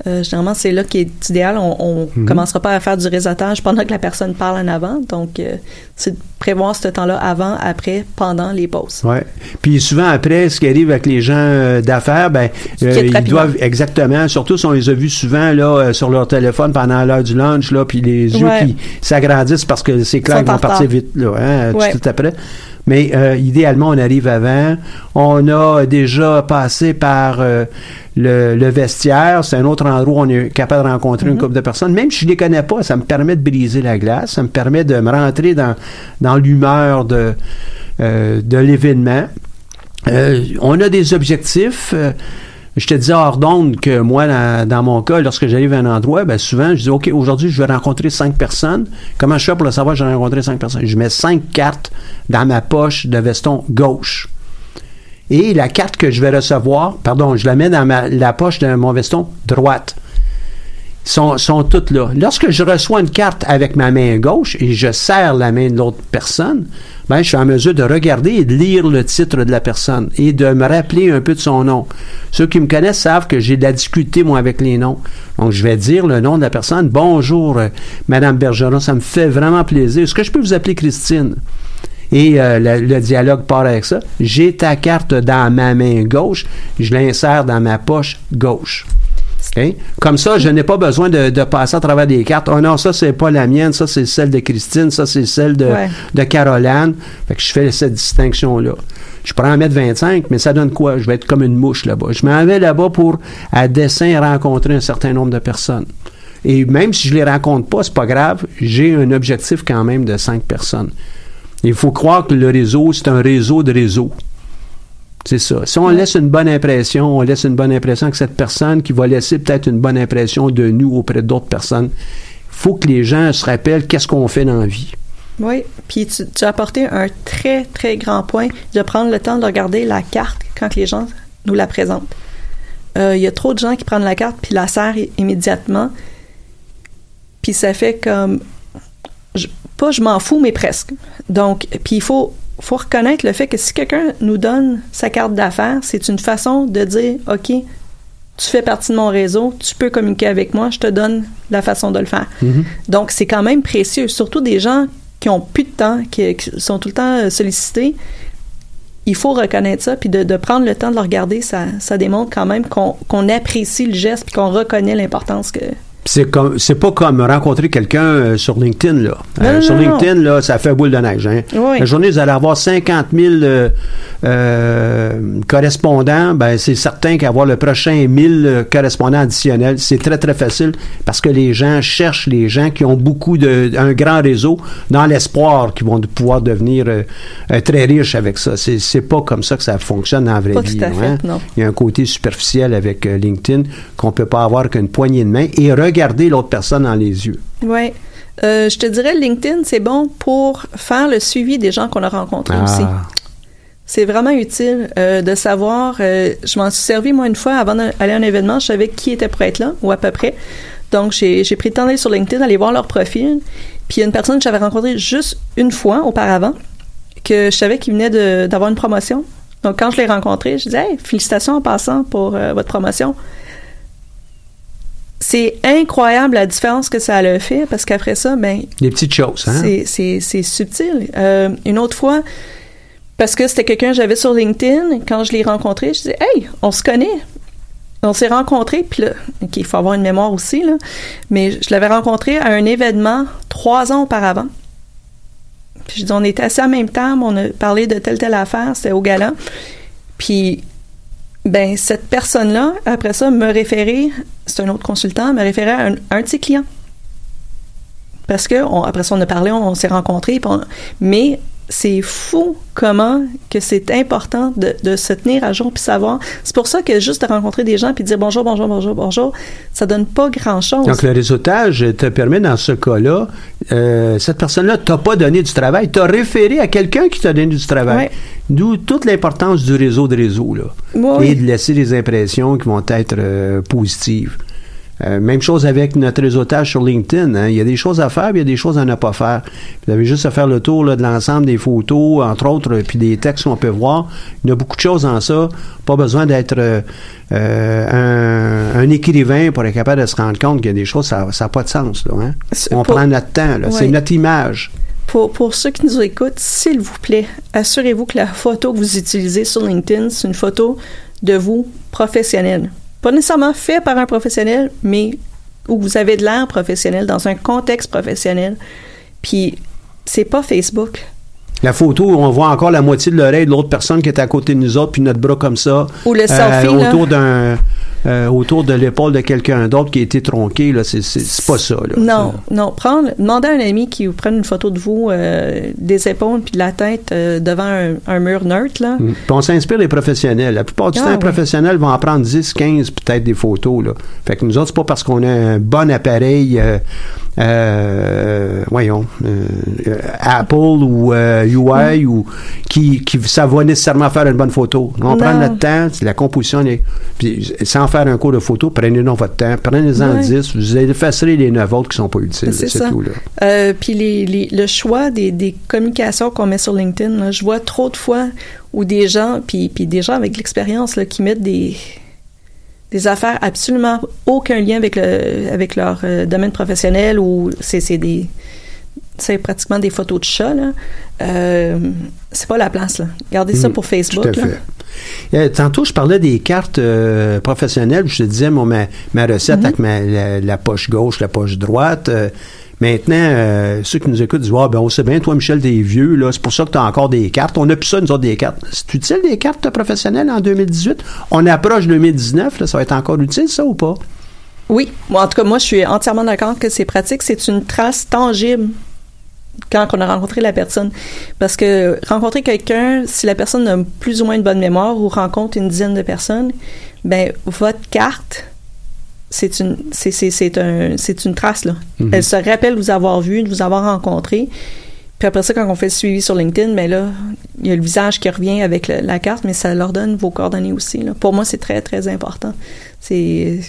Euh, généralement, c'est là qui est idéal. On, on Mhm. commencera pas à faire du réseautage pendant que la personne parle en avant. Donc, euh, c'est de prévoir ce temps-là avant, après, pendant les pauses. Ouais. Puis souvent après, ce qui arrive avec les gens euh, d'affaires, ben Ils doivent exactement, surtout si on les a vus souvent là sur leur téléphone pendant l'heure du lunch là, puis les yeux Ouais. qui s'agrandissent parce que c'est clair qu'ils vont partir vite là, hein, tout Ouais. de suite après. Mais euh, idéalement, on arrive avant. On a déjà passé par euh, le, le vestiaire. C'est un autre endroit où on est capable de rencontrer une couple de personnes. Même si je les connais pas, ça me permet de briser la glace. Ça me permet de me rentrer dans, dans l'humeur de, euh, de l'événement. Euh, on a des objectifs. Je te disais hors d'onde que moi, dans, mon cas, lorsque j'arrive à un endroit, ben souvent, je dis, OK, aujourd'hui, je vais rencontrer cinq personnes. Comment je fais pour le savoir que j'ai rencontré cinq personnes? Je mets cinq cartes dans ma poche de veston gauche. Et la carte que je vais recevoir, pardon, je la mets dans la poche de mon veston droite. Sont, toutes là. Lorsque je reçois une carte avec ma main gauche et je serre la main de l'autre personne, ben, je suis en mesure de regarder et de lire le titre de la personne et de me rappeler un peu de son nom. Ceux qui me connaissent savent que j'ai de la difficulté, moi, avec les noms. Donc, je vais dire le nom de la personne. Bonjour, euh, Madame Bergeron, ça me fait vraiment plaisir. Est-ce que je peux vous appeler Christine? Et euh, le dialogue part avec ça. J'ai ta carte dans ma main gauche, je l'insère dans ma poche gauche. Comme ça, je n'ai pas besoin de, de passer à travers des cartes. Oh non, ça, c'est pas la mienne, ça, c'est celle de Christine, ça, c'est celle de, Ouais. de Caroline. Fait que je fais cette distinction-là. Je prends 1m25, mais ça donne quoi? Je vais être comme une mouche là-bas. Je m'en vais là-bas pour, à dessein, rencontrer un certain nombre de personnes. Et même si je les rencontre pas, c'est pas grave, j'ai un objectif quand même de 5 personnes. Il faut croire que le réseau, c'est un réseau de réseaux. C'est ça. Si on laisse une bonne impression, on laisse une bonne impression que cette personne qui va laisser peut-être une bonne impression de nous auprès d'autres personnes, il faut que les gens se rappellent qu'est-ce qu'on fait dans la vie. Oui, puis tu, tu as apporté un très, très grand point de prendre le temps de regarder la carte quand les gens nous la présentent. Euh, Il y a trop de gens qui prennent la carte puis la serrent immédiatement, puis ça fait comme... je- pas je m'en fous, mais presque. Donc, puis il faut, faut reconnaître le fait que si quelqu'un nous donne sa carte d'affaires, c'est une façon de dire, OK, tu fais partie de mon réseau, tu peux communiquer avec moi, je te donne la façon de le faire. Donc, c'est quand même précieux, surtout des gens qui ont plus de temps, qui, qui sont tout le temps euh, sollicités. Il faut reconnaître ça, puis de, de prendre le temps de le regarder, ça, ça démontre quand même qu'on qu'on apprécie le geste, puis qu'on reconnaît l'importance que... C'est comme c'est pas comme rencontrer quelqu'un euh, sur LinkedIn là. Euh, non, sur non, LinkedIn là, ça fait boule de neige. Hein. Oui. La journée, vous allez avoir 50 000 euh, euh, correspondants. Ben c'est certain qu'avoir le prochain 1000 euh, correspondants additionnels, c'est très très facile parce que les gens cherchent les gens qui ont beaucoup de un grand réseau dans l'espoir qu'ils vont pouvoir devenir très riches avec ça. C'est c'est pas comme ça que ça fonctionne la vraie Pas vie. tout à là, fait, hein. non. Il y a un côté superficiel avec LinkedIn qu'on peut pas avoir qu'une poignée de main et regarder l'autre personne dans les yeux. Oui. Euh, je te dirais, LinkedIn, c'est bon pour faire le suivi des gens qu'on a rencontrés aussi. Ah. C'est vraiment utile euh, de savoir. euh, je m'en suis servi, moi, une fois, avant d'aller à un événement, je savais qui était pour être là, ou à peu près. Donc, j'ai pris le temps d'aller sur LinkedIn, aller voir leur profil. Puis, il y a une personne que j'avais rencontrée juste une fois auparavant, que je savais qu'il venait d'avoir une promotion. Donc, quand je l'ai rencontré, je disais, hey, félicitations en passant pour euh, votre promotion. C'est incroyable la différence que ça a fait parce qu'après ça, ben, Des petites choses, hein? c'est- subtil. Euh, une autre fois, parce que c'était quelqu'un que j'avais sur LinkedIn, quand je l'ai rencontré, je disais Hey, on se connaît. On s'est rencontrés, puis là, OK, il faut avoir une mémoire aussi, là, mais je l'avais rencontré à un événement trois ans auparavant. Puis je dis, on était assis en même temps, on a parlé de telle, telle affaire, c'était au galant. Puis, ben, cette personne-là, après ça, me référait, c'est un autre consultant, me référait à un, de ses clients. parce que après ça, on a parlé, on, s'est rencontrés, mais c'est fou comment que c'est important de, de se tenir à jour puis savoir. C'est pour ça que juste de rencontrer des gens puis de dire bonjour, bonjour, bonjour, bonjour, ça donne pas grand-chose. Donc, le réseautage te permet, dans ce cas-là, euh, cette personne-là t'a pas donné du travail, t'a référé à quelqu'un qui t'a donné du travail. Ouais. D'où toute l'importance du réseau de réseau, là. Et oui. de laisser des impressions qui vont être euh, positives. Euh, même chose avec notre réseautage sur LinkedIn. hein. Il y a des choses à faire, puis il y a des choses à ne pas faire. Vous avez juste à faire le tour là, de l'ensemble des photos, entre autres, euh, puis des textes qu'on peut voir. Il y a beaucoup de choses en ça. Pas besoin d'être euh, euh, un, un écrivain pour être capable de se rendre compte qu'il y a des choses, ça n'a pas de sens. Là, hein. On pour- prend notre temps. C'est notre image. Pour, pour ceux qui nous écoutent, s'il vous plaît, assurez-vous que la photo que vous utilisez sur LinkedIn, c'est une photo de vous professionnelle. Pas nécessairement fait par un professionnel, mais où vous avez de l'air professionnel, dans un contexte professionnel. Puis, c'est pas Facebook. La photo, on voit encore la moitié de l'oreille de l'autre personne qui est à côté de nous autres, puis notre bras comme ça. Ou le euh, selfie, autour d'un euh, autour de l'épaule de quelqu'un d'autre qui a été tronqué, là, c'est, c'est, c'est pas ça. Là. Non, non. Prendre, demandez à un ami qui vous prenne une photo de vous, euh, des épaules puis de la tête euh, devant un, un mur neutre, là. Mm. Puis on s'inspire des professionnels. La plupart du Ah, temps, les oui. professionnels vont en prendre 10, 15, peut-être des photos. Là. Fait que nous autres, c'est pas parce qu'on a un bon appareil, euh, euh, voyons, euh, euh, Apple ou euh, UI ou qui, qui ça va nécessairement faire une bonne photo. On prend notre temps, c'est la composition. les- puis sans faire un cours de photo, prenez donc votre temps, prenez-en Ouais. 10, vous effacerez les 9 autres qui sont pas utiles. C'est tout. Là. Euh, puis les, les- le choix des, des communications qu'on met sur LinkedIn, là, je vois trop de fois où des gens, puis, puis des gens avec l'expérience, là, qui mettent des, des affaires absolument aucun lien avec, le, avec leur euh, domaine professionnel ou c'est des c'est pratiquement des photos de chats là. Euh, c'est pas la place là. Gardez ça Mm, pour Facebook Tout à là. fait. Euh, tantôt, je parlais des cartes professionnelles. Je te disais, moi, ma, ma recette Mhm. avec ma, la, la poche gauche, la poche droite. Maintenant, euh, ceux qui nous écoutent disent Ah, ben, on sait bien, toi, Michel, t'es vieux, là, c'est pour ça que tu as encore des cartes. On n'a plus ça, nous autres, des cartes. C'est utile, des cartes professionnelles en 2018 On approche 2019, là, ça va être encore utile, ça, ou pas? Oui, moi, en tout cas, moi, je suis entièrement d'accord que c'est pratique. C'est une trace tangible quand on a rencontré la personne. Parce que rencontrer quelqu'un, si la personne a plus ou moins une bonne mémoire ou rencontre une dizaine de personnes, ben votre carte, c'est une, c'est, c'est, c'est un, c'est une trace, là. Mhm. Elle se rappelle vous avoir vu, de vous avoir rencontré. Puis après ça, quand on fait le suivi sur LinkedIn, ben là, il y a le visage qui revient avec le- la carte, mais ça leur donne vos coordonnées aussi. Là. Pour moi, c'est très, très important. C'est,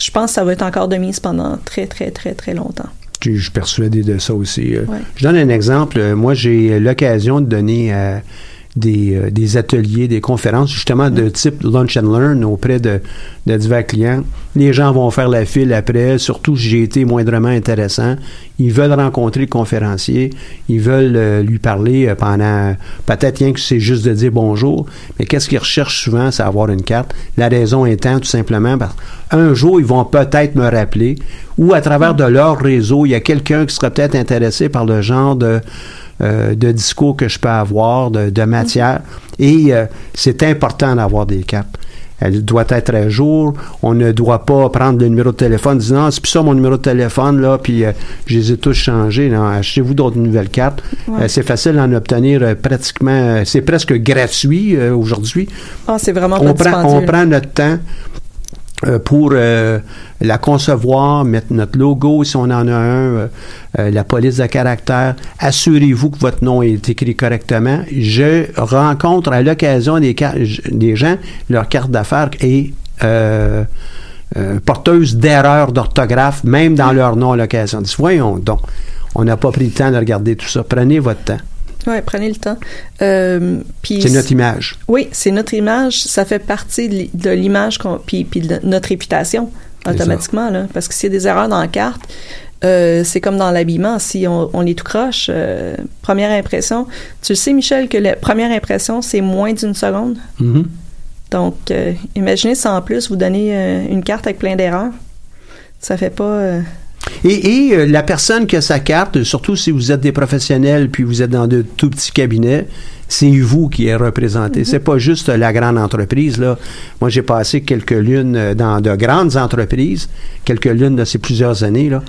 je pense que ça va être encore de mise pendant très, très, très, très longtemps. Je je suis persuadé de ça aussi. euh. Ouais. Je donne un exemple. Euh, Moi, j'ai l'occasion de donner euh, des, euh, des ateliers, des conférences, justement de type Lunch and Learn auprès de, de divers clients. Les gens vont faire la file après, surtout si j'ai été moindrement intéressant. Ils veulent rencontrer le conférencier, ils veulent euh, lui parler euh, pendant, peut-être rien que c'est juste de dire bonjour, mais qu'est-ce qu'ils recherchent souvent, c'est avoir une carte. La raison étant tout simplement parce qu'un jour, ils vont peut-être me rappeler, ou à travers de leur réseau, il y a quelqu'un qui serait peut-être intéressé par le genre de euh, de discours que je peux avoir, de, de matière. Et euh, c'est important d'avoir des cartes. Elle doit être à jour. On ne doit pas prendre le numéro de téléphone, dire non, c'est plus ça mon numéro de téléphone, là, puis euh, je les ai tous changés. Achetez-vous d'autres nouvelles cartes. Ouais. Euh, c'est facile d'en obtenir euh, pratiquement, c'est presque gratuit aujourd'hui. Ah, c'est vraiment On prend, on prend notre temps pour euh, la concevoir, mettre notre logo si on en a un, euh, euh, la police de caractère. Assurez-vous que votre nom est écrit correctement. Je rencontre à l'occasion des, des gens, leur carte d'affaires est euh, euh, porteuse d'erreurs d'orthographe, même dans leur nom à l'occasion. Voyons donc, on n'a pas pris le temps de regarder tout ça. Prenez votre temps. Oui, prenez le temps. Euh, C'est notre image. Oui, c'est notre image. Ça fait partie de l'i- de l'image, puis, puis de notre réputation, automatiquement. Là, parce que s'il y a des erreurs dans la carte, euh, c'est comme dans l'habillement. Si on, on est tout croche, euh, première impression. Tu le sais, Michel, que la première impression, c'est moins d'une seconde. Mhm. Donc, euh, imaginez si en plus vous donnez une carte avec plein d'erreurs. Ça fait pas. Et, et, euh, la personne qui a sa carte, surtout si vous êtes des professionnels puis vous êtes dans de tout petits cabinets, c'est vous qui est représenté. C'est pas juste la grande entreprise là. Moi, j'ai passé quelques lunes euh, dans de grandes entreprises, quelques lunes de ces plusieurs années là.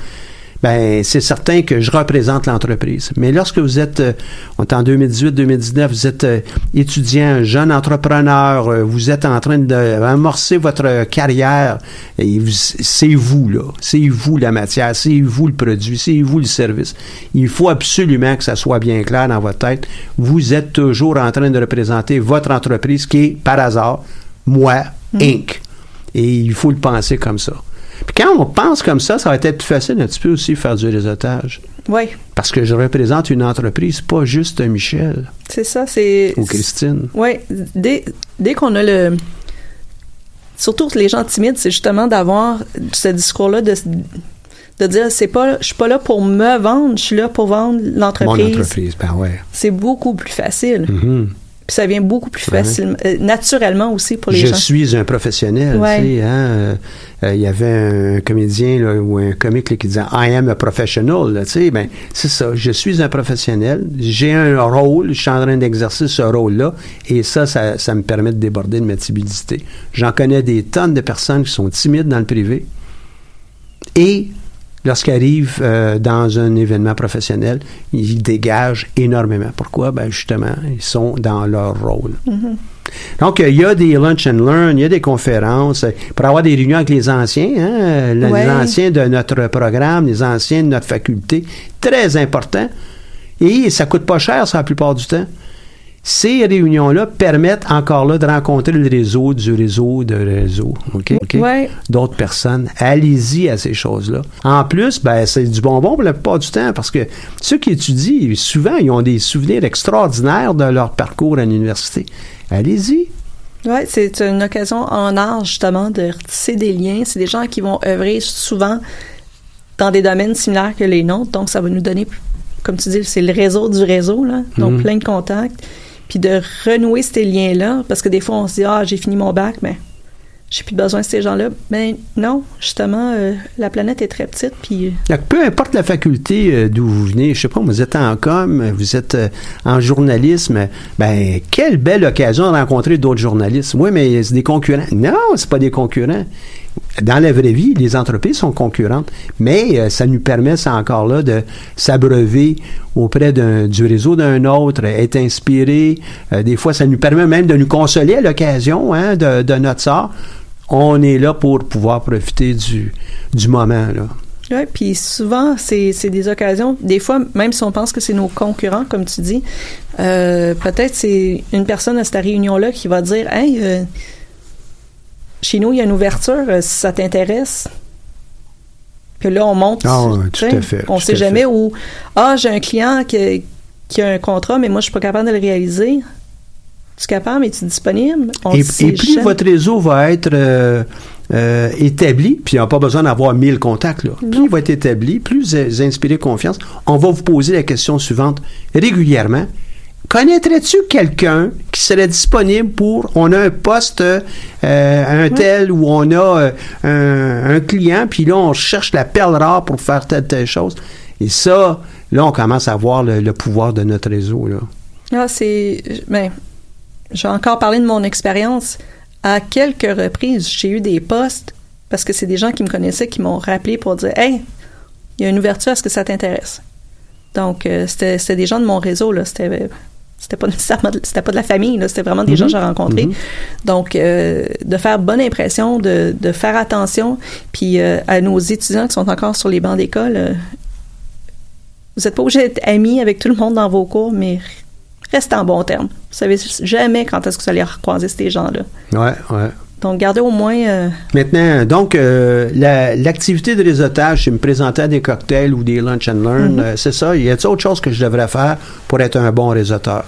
Ben c'est certain que je représente l'entreprise. Mais lorsque vous êtes, euh, on est en 2018-2019, vous êtes euh, étudiant, jeune entrepreneur, euh, vous êtes en train d'amorcer votre carrière, c'est vous là, c'est vous la matière, c'est vous le produit, c'est vous le service. Il faut absolument que ça soit bien clair dans votre tête. Vous êtes toujours en train de représenter votre entreprise qui est par hasard moi Inc. Et il faut le penser comme ça. Puis quand on pense comme ça, ça va être plus facile un petit peu aussi faire du réseautage. Oui, Parce que je représente une entreprise, pas juste un Michel c'est ça. C'est. ou Christine. Oui, dès, dès qu'on a le. Surtout les gens timides, c'est justement d'avoir ce discours-là de, de dire c'est pas, je suis pas là pour me vendre, je suis là pour vendre Mon l'entreprise. entreprise, ben ouais. C'est beaucoup plus facile. Mhm. Puis ça vient beaucoup plus Ouais. facilement, euh, naturellement aussi pour les Je gens. suis un professionnel. Ouais. tu sais, hein, euh, euh, Il y avait un comédien là, ou un comique là, qui disait I am a professional. là, tu sais, ben, c'est ça. Je suis un professionnel. J'ai un rôle. Je suis en train d'exercer ce rôle-là. Et ça, ça, ça me permet de déborder de ma timidité. J'en connais des tonnes de personnes qui sont timides dans le privé. Et lorsqu'ils arrivent euh, dans un événement professionnel, ils dégagent énormément. Pourquoi? Ben justement, ils sont dans leur rôle. Donc, euh, il y a des lunch and learn, il y a des conférences, euh, pour avoir des réunions avec les anciens, hein, les Ouais. anciens de notre programme, les anciens de notre faculté, très important. Et ça coûte pas cher, ça, la plupart du temps. Ces réunions-là permettent encore là de rencontrer le réseau du réseau de réseau. OK? OK? Ouais. D'autres personnes. Allez-y à ces choses-là. En plus, ben, c'est du bonbon pour la plupart du temps parce que ceux qui étudient, souvent, ils ont des souvenirs extraordinaires de leur parcours à l'université. Allez-y. Oui, c'est une occasion en art, justement, de tisser des liens. C'est des gens qui vont œuvrer souvent dans des domaines similaires que les nôtres. Donc, ça va nous donner, comme tu dis, c'est le réseau du réseau, là. Donc, Mhm. plein de contacts. Puis de renouer ces liens-là, parce que des fois, on se dit, ah, j'ai fini mon bac, mais j'ai plus besoin de ces gens-là. Mais non, justement, euh, la planète est très petite, puis Donc, peu importe la faculté euh, d'où vous venez, je sais pas, vous êtes en com, vous êtes euh, en journalisme, ben quelle belle occasion de rencontrer d'autres journalistes. Oui, mais c'est des concurrents. Non, c'est pas des concurrents. Dans la vraie vie, les entreprises sont concurrentes, mais euh, ça nous permet, ça encore là, de s'abreuver auprès du réseau d'un autre, être inspiré. Euh, des fois, ça nous permet même de nous consoler à l'occasion hein, de, notre sort. On est là pour pouvoir profiter du, du moment. Là. Oui, puis souvent, c'est des occasions, des fois, même si on pense que c'est nos concurrents, comme tu dis, euh, peut-être c'est une personne à cette réunion-là qui va dire Hey, chez nous, il y a une ouverture, euh, si ça t'intéresse. Puis là, on monte. Ah tu tout à fait, On tout sait jamais fait. où Ah, j'ai un client qui, qui a un contrat, mais moi, je suis pas capable de le réaliser. Tu es capable, es-tu disponible? On Et, sait et plus votre réseau va être euh, euh, établi, puis il n'y a pas besoin d'avoir 1000 contacts, là. plus il va être établi, plus vous inspirez confiance, on va vous poser la question suivante régulièrement. Connaîtrais-tu quelqu'un qui serait disponible pour, on a un poste, euh, un tel, où on a euh, un, client, puis là, on cherche la perle rare pour faire telle, telle chose? Et ça, là, on commence à voir le, pouvoir de notre réseau, là. Ah, c'est. Ben, je vais encore parler de mon expérience. À quelques reprises, j'ai eu des postes parce que c'est des gens qui me connaissaient qui m'ont rappelé pour dire Hey, il y a une ouverture, est-ce que ça t'intéresse? Donc, euh, c'était c'était des gens de mon réseau, là. C'était. C'était pas nécessairement de- c'était pas de la famille, là, c'était vraiment des gens que j'ai rencontrés. Donc, euh, de faire bonne impression, de, de faire attention, puis euh, à nos étudiants qui sont encore sur les bancs d'école, euh, vous n'êtes pas obligé d'être amis avec tout le monde dans vos cours, mais restez en bon terme. Vous savez jamais quand est-ce que vous allez recroiser ces gens-là. Ouais, ouais. Donc, gardez au moins... euh, Maintenant, donc, euh, la- l'activité de réseautage, c'est me présenter à des cocktails ou des lunch and learn, euh, c'est ça. Y a-t-il autre chose que je devrais faire pour être un bon réseauteur?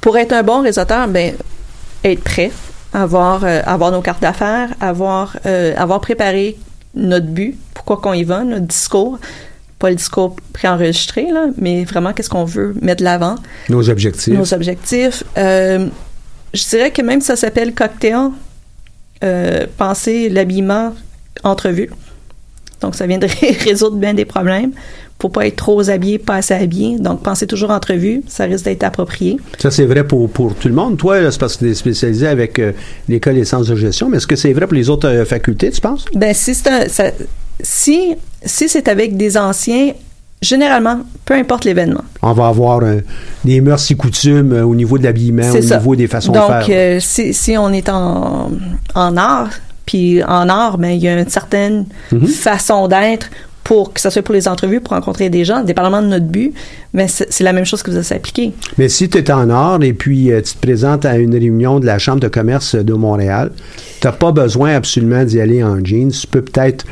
pour être un bon réseauteur, ben, être prêt, avoir, avoir nos cartes d'affaires, avoir, avoir préparé notre but, pourquoi qu'on y va, notre discours. Pas le discours préenregistré, là, mais vraiment qu'est-ce qu'on veut mettre de l'avant. Nos objectifs. nos objectifs. Je dirais que même si ça s'appelle cocktail, euh, pensez l'habillement entrevue. Donc, ça viendrait résoudre bien des problèmes pour pas être trop habillé, pas assez habillé. Donc, pensez toujours entrevue. Ça risque d'être approprié. Ça, c'est vrai pour, pour tout le monde. Toi, c'est parce que tu es spécialisé avec euh, l'école des sciences de gestion, mais est-ce que c'est vrai pour les autres euh, facultés, tu penses? Ben, si c'est un, ça- si si c'est avec des anciens, généralement, peu importe l'événement. On va avoir euh, des mœurs et coutumes euh, au niveau de l'habillement, au ça. niveau des façons Donc, de faire. euh, si, si on est en, en art, puis en art, ben, il y a une certaine Mhm. façon d'être pour que ce soit pour les entrevues, pour rencontrer des gens, dépendamment de notre but, mais c'est c'est la même chose que vous avez appliqué. Mais si tu es en or et puis tu te présentes à une réunion de la Chambre de commerce de Montréal, tu n'as pas besoin absolument d'y aller en jeans. Tu peux peut-être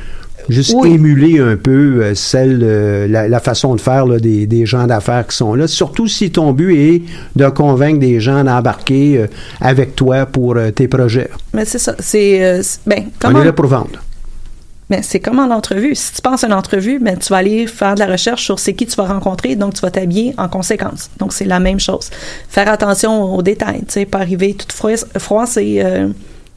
juste Oui. émuler un peu euh, celle, euh, la, la façon de faire là, des, des gens d'affaires qui sont là. Surtout si ton but est de convaincre des gens d'embarquer euh, avec toi pour tes projets. Mais c'est ça. C'est ben, On comment est là pour vendre. Mais c'est comme en entrevue. Si tu penses à une entrevue, ben, tu vas aller faire de la recherche sur c'est qui tu vas rencontrer, donc tu vas t'habiller en conséquence. Donc c'est la même chose. Faire attention aux détails, tu sais, pas arriver toute froissée, euh,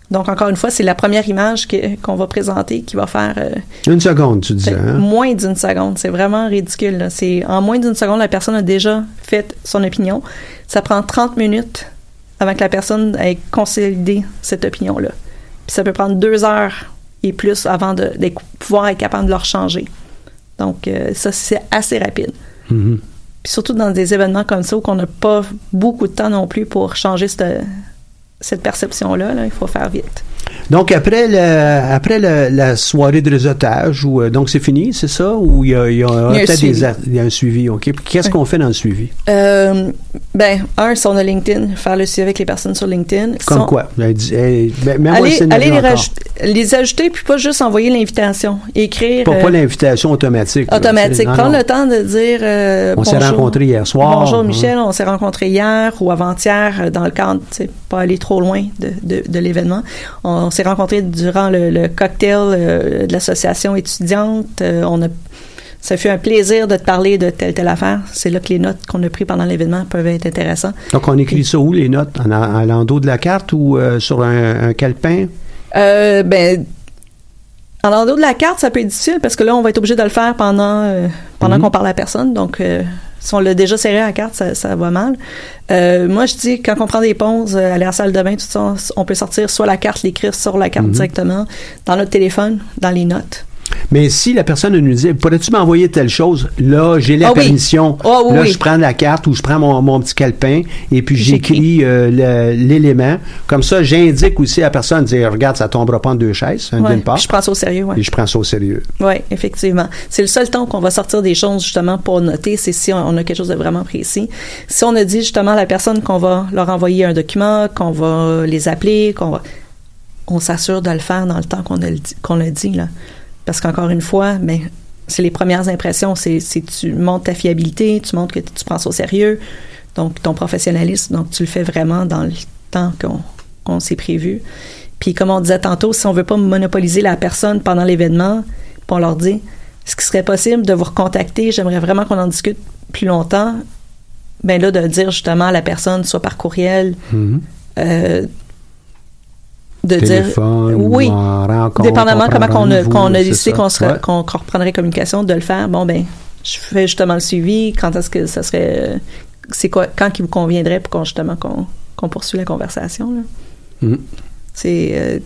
donc encore une fois, c'est la première image qu'on va présenter qui va faire euh, Une seconde, tu disais. Hein? moins d'une seconde. C'est vraiment ridicule. C'est en moins d'une seconde, la personne a déjà fait son opinion. Ça prend 30 minutes avant que la personne ait consolidé cette opinion-là. Puis ça peut prendre deux heures et plus avant de, de pouvoir être capable de leur changer. Donc euh, ça, c'est assez rapide. Mhm. Puis surtout dans des événements comme ça où on n'a pas beaucoup de temps non plus pour changer cette, cette perception-là, là, il faut faire vite. Donc, après, le, après le- la soirée de réseautage, euh, donc c'est fini, c'est ça? Ou il y a, il y a un peut-être des suivi. a- il y a un suivi, OK. Qu'est-ce Oui. qu'on fait dans le suivi? Euh, ben, un, si on a LinkedIn, faire le suivi avec les personnes sur LinkedIn. Si Comme on- quoi? Ben, le Allez, les, ajouter, puis pas juste envoyer l'invitation. Écrire. Pas, pas euh, l'invitation automatique. automatique. Prendre le temps de dire. euh, On s'est rencontrés hier soir. Bonjour hein. Michel, on s'est rencontrés hier ou avant-hier dans le cadre, tu sais, pas aller trop loin de, de, de l'événement. On, on s'est rencontrés durant le, le cocktail euh, de l'association étudiante. Euh, on a, ça fait un plaisir de te parler de telle telle affaire. C'est là que les notes qu'on a prises pendant l'événement peuvent être intéressantes. Donc, on écrit ça où, les notes? En, en l'endos de la carte ou euh, sur un, un calepin? Euh, ben, en endos de la carte, ça peut être difficile parce que là, on va être obligé de le faire pendant, pendant Mhm. qu'on parle à personne. Donc, si on l'a déjà serré à la carte, ça, ça va mal. Euh, moi, je dis, quand on prend des pauses, euh, aller à la salle de bain, tout ça, on peut sortir soit la carte, l'écrire sur la carte Mhm. directement, dans notre téléphone, dans les notes. Mais si la personne nous dit, pourrais-tu m'envoyer telle chose? Là, j'ai la Ah oui. permission. Ah oui, là, oui. je prends la carte ou je prends mon, mon petit calepin et puis J'écris. euh, l'élément. Comme ça, j'indique aussi à la personne, dire, regarde, ça tombera pas en deux chaises, hein, Ouais, d'une part. je prends ça au sérieux, ouais. Et je prends ça au sérieux. Oui, effectivement. C'est le seul temps qu'on va sortir des choses justement pour noter, c'est si on, on a quelque chose de vraiment précis. Si on a dit justement à la personne qu'on va leur envoyer un document, qu'on va les appeler, qu'on va, on s'assure de le faire dans le temps qu'on a, le dit- qu'on a dit là. Parce qu'encore une fois, ben c'est les premières impressions, c'est, tu montres ta fiabilité, tu montres que tu prends ça au sérieux, donc ton professionnalisme, donc tu le fais vraiment dans le temps qu'on, s'est prévu. Puis comme on disait tantôt, si on veut pas monopoliser la personne pendant l'événement, on leur dit, est-ce qu'il serait possible de vous recontacter? J'aimerais vraiment qu'on en discute plus longtemps. Ben là, de dire justement à la personne, soit par courriel, Mhm. euh, de Téléphone, dire oui, ou en rencontre, dépendamment comment qu'on a, qu'on décidé qu'on Ouais. qu'on, reprendrait communication, de le faire. Bon ben, je fais justement le suivi. Quand est-ce que ça serait, c'est quoi, quand qui vous conviendrait pour qu'on justement qu'on, poursuive la conversation là? Mhm. C'est euh,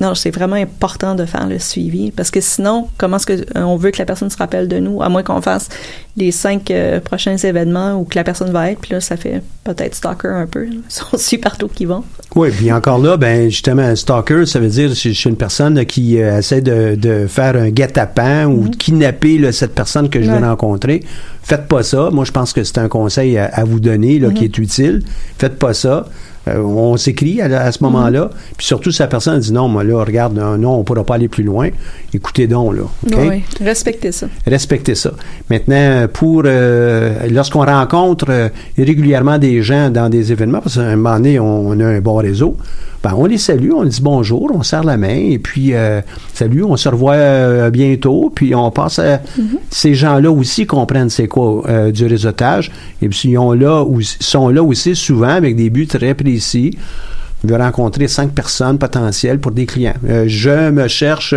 non, c'est vraiment important de faire le suivi parce que sinon, comment est-ce que euh, veut que la personne se rappelle de nous, à moins qu'on fasse les cinq euh, prochains événements où que la personne va être, puis là, ça fait peut-être stalker un peu. là. Ils sont partout qu'ils vont. Oui, puis encore là, ben justement, stalker, ça veut dire que je suis une personne qui euh, essaie de, de faire un guet-apens ou de kidnapper là, cette personne que je Ouais. vais rencontrer. Faites pas ça. Moi, je pense que c'est un conseil à, à vous donner là, qui est utile. Faites pas ça. Euh, on s'écrit à, à ce moment-là. Puis surtout, si la personne dit non, moi là, regarde, non, non, on pourra pas aller plus loin. Écoutez donc, là. Oui, respectez ça. respecter ça. Maintenant, pour euh, lorsqu'on rencontre euh, régulièrement des gens dans des événements, parce qu'à un moment donné, on, on a un bon réseau, ben, on les salue, on dit bonjour, on serre la main, et puis euh, salut, on se revoit euh, bientôt, puis on passe à ces gens-là aussi comprennent c'est quoi euh, du réseautage, et puis ils ont là, ou- sont là aussi souvent avec des buts très précis Je veux rencontrer cinq personnes potentielles pour des clients. Euh, je me cherche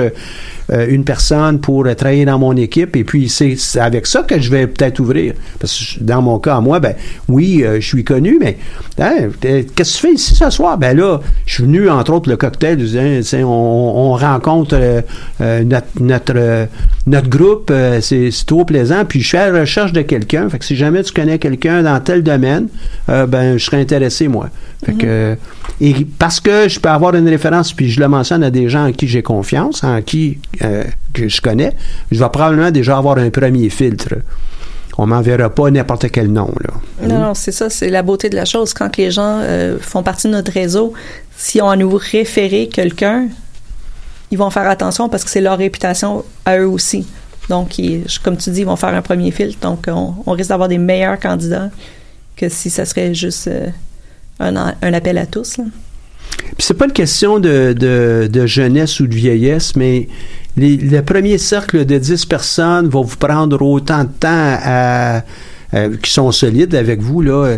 euh, une personne pour euh, travailler dans mon équipe et puis c'est avec ça que je vais peut-être ouvrir. Parce que dans mon cas, moi, ben oui, euh, je suis connu, mais hein, qu'est-ce que tu fais ici ce soir? Ben là, je suis venu, entre autres, le cocktail, sais, on, on rencontre notre, notre, notre groupe, c'est trop plaisant, puis je suis à la recherche de quelqu'un. Fait que si jamais tu connais quelqu'un dans tel domaine, ben je serais intéressé, moi. Fait que, euh, et parce que je peux avoir une référence, puis je le mentionne à des gens en qui j'ai confiance, en qui euh, que je connais, je vais probablement déjà avoir un premier filtre. On m'enverra pas n'importe quel nom, là. Non, non, c'est ça, c'est la beauté de la chose. Quand les gens euh, font partie de notre réseau, si on a nous référer quelqu'un, ils vont faire attention parce que c'est leur réputation à eux aussi. Donc, comme tu dis, ils vont faire un premier filtre. Donc, on, on risque d'avoir des meilleurs candidats que si ça serait juste euh, un, appel à tous. là. Puis c'est pas une question de, jeunesse ou de vieillesse, mais les- le premier cercle de 10 personnes va vous prendre autant de temps à- qui sont solides avec vous, là,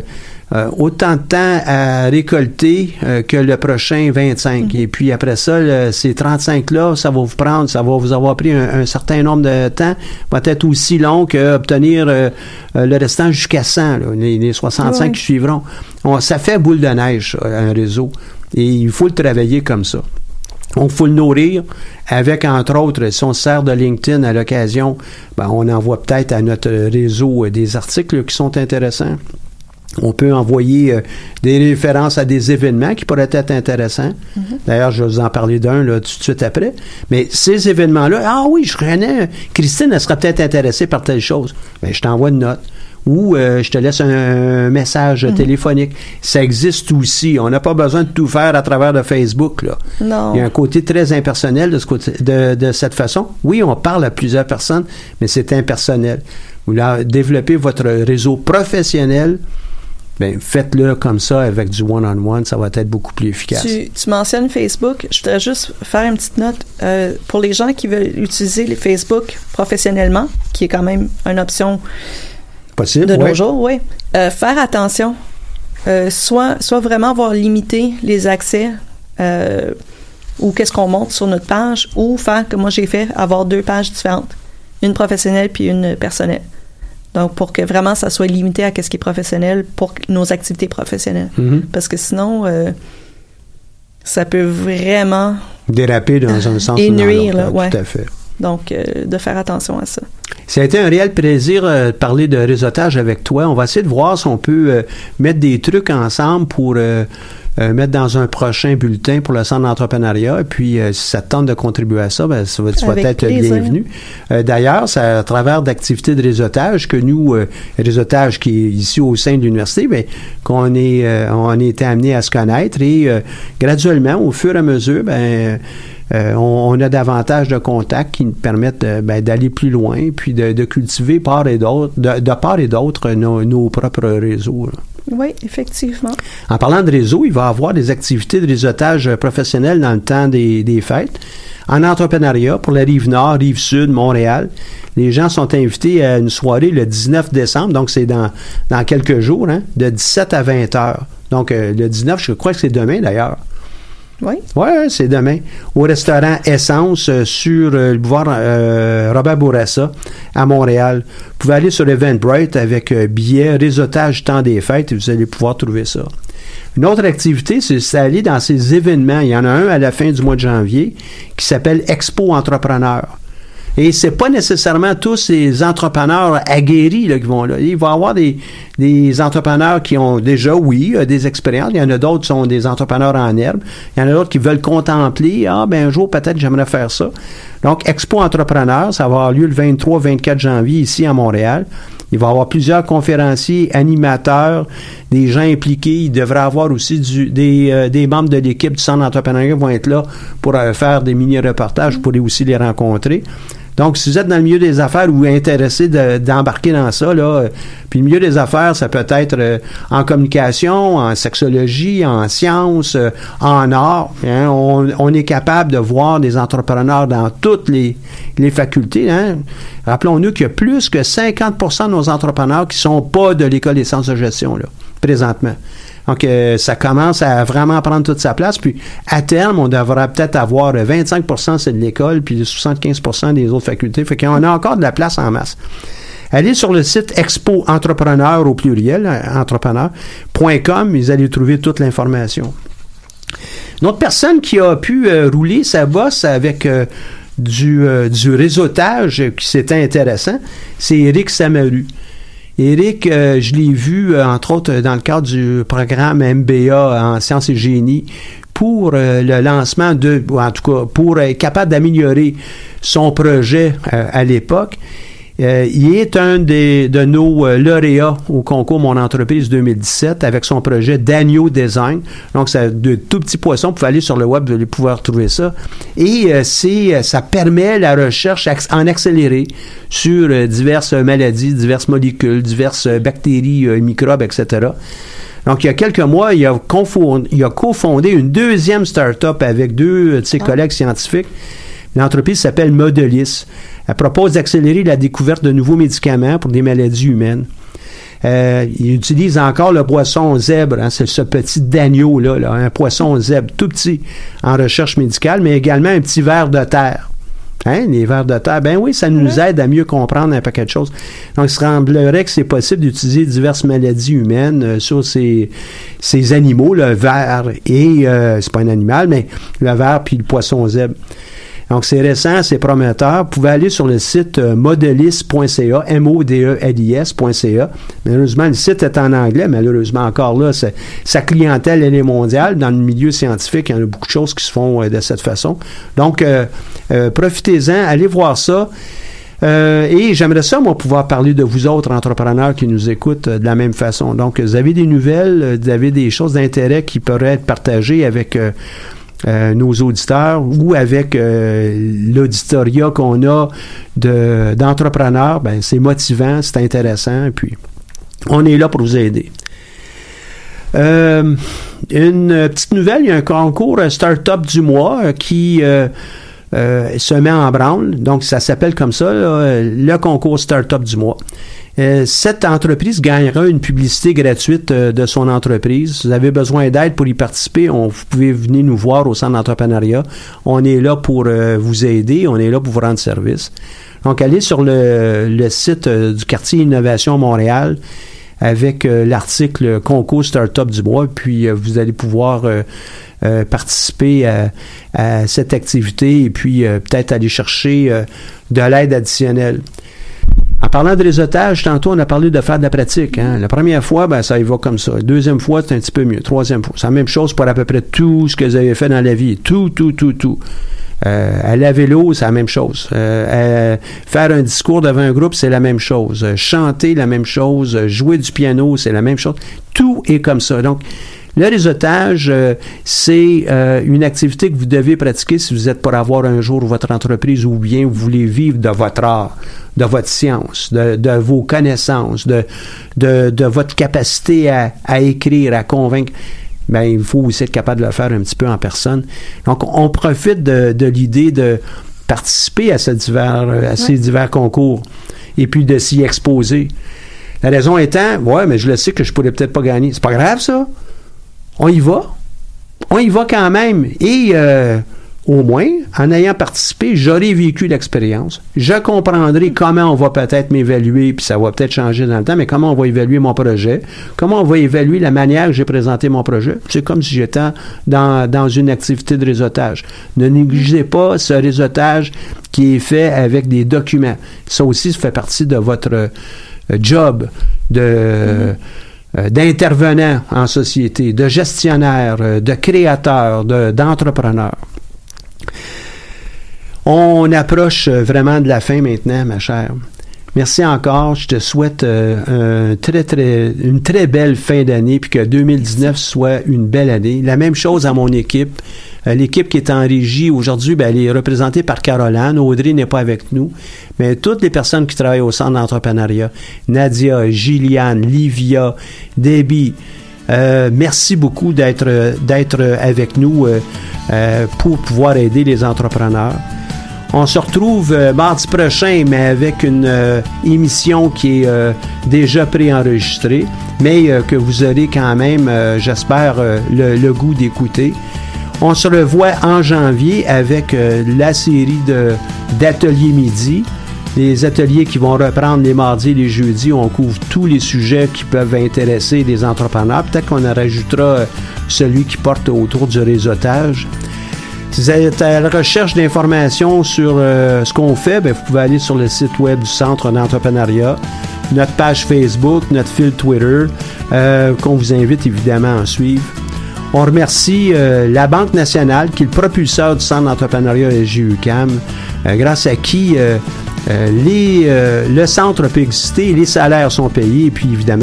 euh, autant de temps à récolter euh, que le prochain 25. Et puis après ça, le- ces 35-là, ça va vous prendre, ça va vous avoir pris un, un certain nombre de temps, va être aussi long qu'obtenir euh, le restant jusqu'à 100, là, les, les 65 Ouais. qui suivront. On- ça fait boule de neige, un réseau. Et il faut le travailler comme ça. Il faut le nourrir avec, entre autres, si on se sert de LinkedIn à l'occasion, ben, on envoie peut-être à notre réseau des articles qui sont intéressants. On peut envoyer euh, des références à des événements qui pourraient être intéressants. D'ailleurs, je vais vous en parler d'un tout de suite après. Mais ces événements-là, ah oui, je connais, Christine, elle serait peut-être intéressée par telle chose. Ben, je t'envoie une note. Ou euh, je te laisse un, un message téléphonique. Ça existe aussi. On n'a pas besoin de tout faire à travers de Facebook. Là. Non. Il y a un côté très impersonnel de, ce côté, de, de cette façon. Oui, on parle à plusieurs personnes, mais c'est impersonnel. Vous voulez développer votre réseau professionnel, ben, faites-le comme ça avec du one-on-one, ça va être beaucoup plus efficace. Tu, tu mentionnes Facebook. Je voudrais juste faire une petite note. Euh, pour les gens qui veulent utiliser les Facebook professionnellement, qui est quand même une option Possible? de ouais. nos jours, oui. Euh, faire attention. Euh, soit, soit vraiment avoir limité les accès ou qu'est-ce qu'on montre sur notre page, ou faire, comme moi j'ai fait, avoir deux pages différentes. Une professionnelle puis une personnelle. Donc, pour que vraiment ça soit limité à ce qui est professionnel pour nos activités professionnelles. Mhm. Parce que sinon, euh, ça peut vraiment. Déraper dans un sens Et ou dans nuire, l'autre, là, ouais. Tout à fait. Donc, euh, de faire attention à ça. Ça a été un réel plaisir euh, de parler de réseautage avec toi. On va essayer de voir si on peut euh, mettre des trucs ensemble pour euh, mettre dans un prochain bulletin pour le centre d'entrepreneuriat. Et puis, euh, si ça te tente de contribuer à ça, ben, ça va, tu vas être bienvenu. Euh, D'ailleurs, c'est à travers d'activités de réseautage que nous, euh, réseautage qui est ici au sein de l'université, ben, qu'on est, euh, on a été amené à se connaître et euh, graduellement, au fur et à mesure, ben, euh, on, on a davantage de contacts qui nous permettent ben, d'aller plus loin, puis de, de cultiver part et d'autre, de, de part et d'autre nos, nos propres réseaux. là. Oui, effectivement. En parlant de réseau, il va y avoir des activités de réseautage euh, professionnel dans le temps des, fêtes. En entrepreneuriat, pour la rive nord, rive sud, Montréal, les gens sont invités à une soirée le 19 décembre, donc c'est dans, dans quelques jours, hein, de 17 à 20 heures. Donc euh, le 19, je crois que c'est demain d'ailleurs. Oui. Oui, c'est demain. Au restaurant Essence euh, sur euh, le boulevard euh, Robert Bourassa à Montréal. Vous pouvez aller sur Eventbrite avec billets, réseautage temps des fêtes et vous allez pouvoir trouver ça. Une autre activité, c'est d'aller dans ces événements. Il y en a un à la fin du mois de janvier qui s'appelle Expo Entrepreneur. Et c'est pas nécessairement tous ces entrepreneurs aguerris là, qui vont là. Il va y avoir des, des entrepreneurs qui ont déjà, oui, euh, des expériences. Il y en a d'autres qui sont des entrepreneurs en herbe. Il y en a d'autres qui veulent contempler. Ah, ben un jour, peut-être, j'aimerais faire ça. Donc, Expo Entrepreneur, ça va avoir lieu le 23-24 janvier ici à Montréal. Il va y avoir plusieurs conférenciers, animateurs, des gens impliqués. Il devrait avoir aussi du- des, euh, des membres de l'équipe du Centre d'entrepreneuriat vont être là pour euh, faire des mini-reportages. Vous pourrez aussi les rencontrer. Donc, si vous êtes dans le milieu des affaires ou intéressé de- d'embarquer dans ça, là, euh, puis le milieu des affaires, ça peut être euh, en communication, en sexologie, en sciences, euh, en art. hein. on, est capable de voir des entrepreneurs dans toutes les, facultés. hein. Rappelons-nous qu'il y a plus que 50% de nos entrepreneurs qui sont pas de l'école des sciences de gestion. Là. présentement. Donc, euh, ça commence à vraiment prendre toute sa place. Puis, à terme, on devra peut-être avoir 25 c'est de l'école, puis 75% des autres facultés. Fait qu'on a encore de la place en masse. Allez sur le site Expo Entrepreneur au pluriel, euh, entrepreneur.com, vous allez trouver toute l'information. Une autre personne qui a pu euh, rouler sa bosse avec euh, du, euh, du réseautage qui c'était intéressant, c'est Eric Samaru. Eric, euh, je l'ai vu, euh, entre autres, dans le cadre du programme MBA en sciences et génie pour euh, le lancement de, ou en tout cas, pour être capable d'améliorer son projet euh, à l'époque. Euh, il est un des, de nos euh, lauréats au concours Mon entreprise 2017 avec son projet Daniel Design. Donc, c'est de tout petits poissons. Vous pouvez aller sur le web, vous allez pouvoir trouver ça. Et euh, c'est, ça permet la recherche en accéléré sur euh, diverses maladies, diverses molécules, diverses euh, bactéries, euh, microbes, etc. Donc, il y a quelques mois, il a, il a cofondé une deuxième start-up avec deux de ses collègues scientifiques. L'entreprise s'appelle Modelis. Elle propose d'accélérer la découverte de nouveaux médicaments pour des maladies humaines. Euh, il utilise encore le poisson zèbre, hein, c'est ce petit d'agneau là, là, un poisson zèbre tout petit en recherche médicale, mais également un petit ver de terre. Hein, les vers de terre, ben oui, ça nous aide à mieux comprendre un paquet de choses. Donc, il semblerait que c'est possible d'utiliser diverses maladies humaines euh, sur ces, ces animaux, le ver et, euh, c'est pas un animal, mais le ver puis le poisson zèbre. Donc, c'est récent, c'est prometteur. Vous pouvez aller sur le site euh, modelis.ca, M-O-D-E-L-I-S.ca. Malheureusement, le site est en anglais. Malheureusement, encore là, sa clientèle, elle est mondiale. Dans le milieu scientifique, il y en a beaucoup de choses qui se font euh, de cette façon. Donc, euh, euh, profitez-en, allez voir ça. Euh, et j'aimerais ça, moi, pouvoir parler de vous autres entrepreneurs qui nous écoutent de la même façon. Donc, vous avez des nouvelles, vous avez des choses d'intérêt qui pourraient être partagées avec euh, euh, nos auditeurs ou avec euh, l'auditoria qu'on a de- d'entrepreneurs, ben, c'est motivant, c'est intéressant, et puis on est là pour vous aider. Euh, une euh, petite nouvelle, il y a un concours euh, Startup du mois euh, qui euh, se met en branle. Donc, ça s'appelle comme ça, là, euh, le concours Startup du mois. Euh, cette entreprise gagnera une publicité gratuite euh, de son entreprise. Si vous avez besoin d'aide pour y participer, on, vous pouvez venir nous voir au centre d'entrepreneuriat. On est là pour vous aider, on est là pour vous rendre service. Donc, allez sur le, le site du quartier Innovation Montréal avec euh, l'article Concours Startup du mois, puis euh, vous allez pouvoir euh, participer à, cette activité et puis peut-être aller chercher de l'aide additionnelle. En parlant de réseautage, tantôt, on a parlé de faire de la pratique. hein. La première fois, ben, ça y va comme ça. Deuxième fois, c'est un petit peu mieux. Troisième fois, c'est la même chose pour à peu près tout ce que vous avez fait dans la vie. Tout, tout, tout, tout. Euh, aller à vélo, c'est la même chose. Euh, euh, faire un discours devant un groupe, c'est la même chose. Chanter, la même chose. Jouer du piano, c'est la même chose. Tout est comme ça. Donc, le réseautage, c'est une activité que vous devez pratiquer si vous êtes pour avoir un jour votre entreprise ou bien vous voulez vivre de votre art, de votre science, de, vos connaissances, de, votre capacité à écrire, à convaincre. Ben, il faut aussi être capable de le faire un petit peu en personne. Donc, on profite de, de l'idée de participer à, ces divers, à ces divers concours et puis de s'y exposer. La raison étant, ouais, mais je le sais que je pourrais peut-être pas gagner. C'est pas grave, ça on y va. On y va quand même. Et euh, au moins, en ayant participé, j'aurai vécu l'expérience. Je comprendrai comment on va peut-être m'évaluer, puis ça va peut-être changer dans le temps, mais comment on va évaluer mon projet, comment on va évaluer la manière que j'ai présenté mon projet? C'est comme si j'étais dans, dans une activité de réseautage. Ne négligez pas ce réseautage qui est fait avec des documents. Ça aussi, ça fait partie de votre euh, job de... euh, d'intervenants en société, de gestionnaires, euh, de créateurs, de- d'entrepreneurs. On approche euh, vraiment de la fin maintenant, ma chère. Merci encore. Je te souhaite euh, un très, très, une très belle fin d'année, puis que 2019 soit une belle année. La même chose à mon équipe. Euh, L'équipe qui est en régie aujourd'hui, ben, elle est représentée par Caroline. Audrey n'est pas avec nous. Mais toutes les personnes qui travaillent au centre d'entrepreneuriat, Nadia, Gilliane, Livia, Debbie, euh, merci beaucoup d'être d'être avec nous euh, euh, pour pouvoir aider les entrepreneurs. On se retrouve euh, mardi prochain, mais avec une émission qui est déjà préenregistrée, mais que vous aurez quand même, j'espère, le, goût d'écouter. On se revoit en janvier avec la série d'ateliers midi. Les ateliers qui vont reprendre les mardis et les jeudis, on couvre tous les sujets qui peuvent intéresser les entrepreneurs. Peut-être qu'on en rajoutera celui qui porte autour du réseautage. Si vous êtes à la recherche d'informations sur euh, ce qu'on fait, ben, vous pouvez aller sur le site web du Centre d'entrepreneuriat, notre page Facebook, notre fil Twitter, euh, qu'on vous invite évidemment à suivre. On remercie euh, la Banque nationale, qui est le propulseur du Centre d'entrepreneuriat SGUCAM, grâce à qui les, euh, le centre peut exister, les salaires sont payés, et puis évidemment,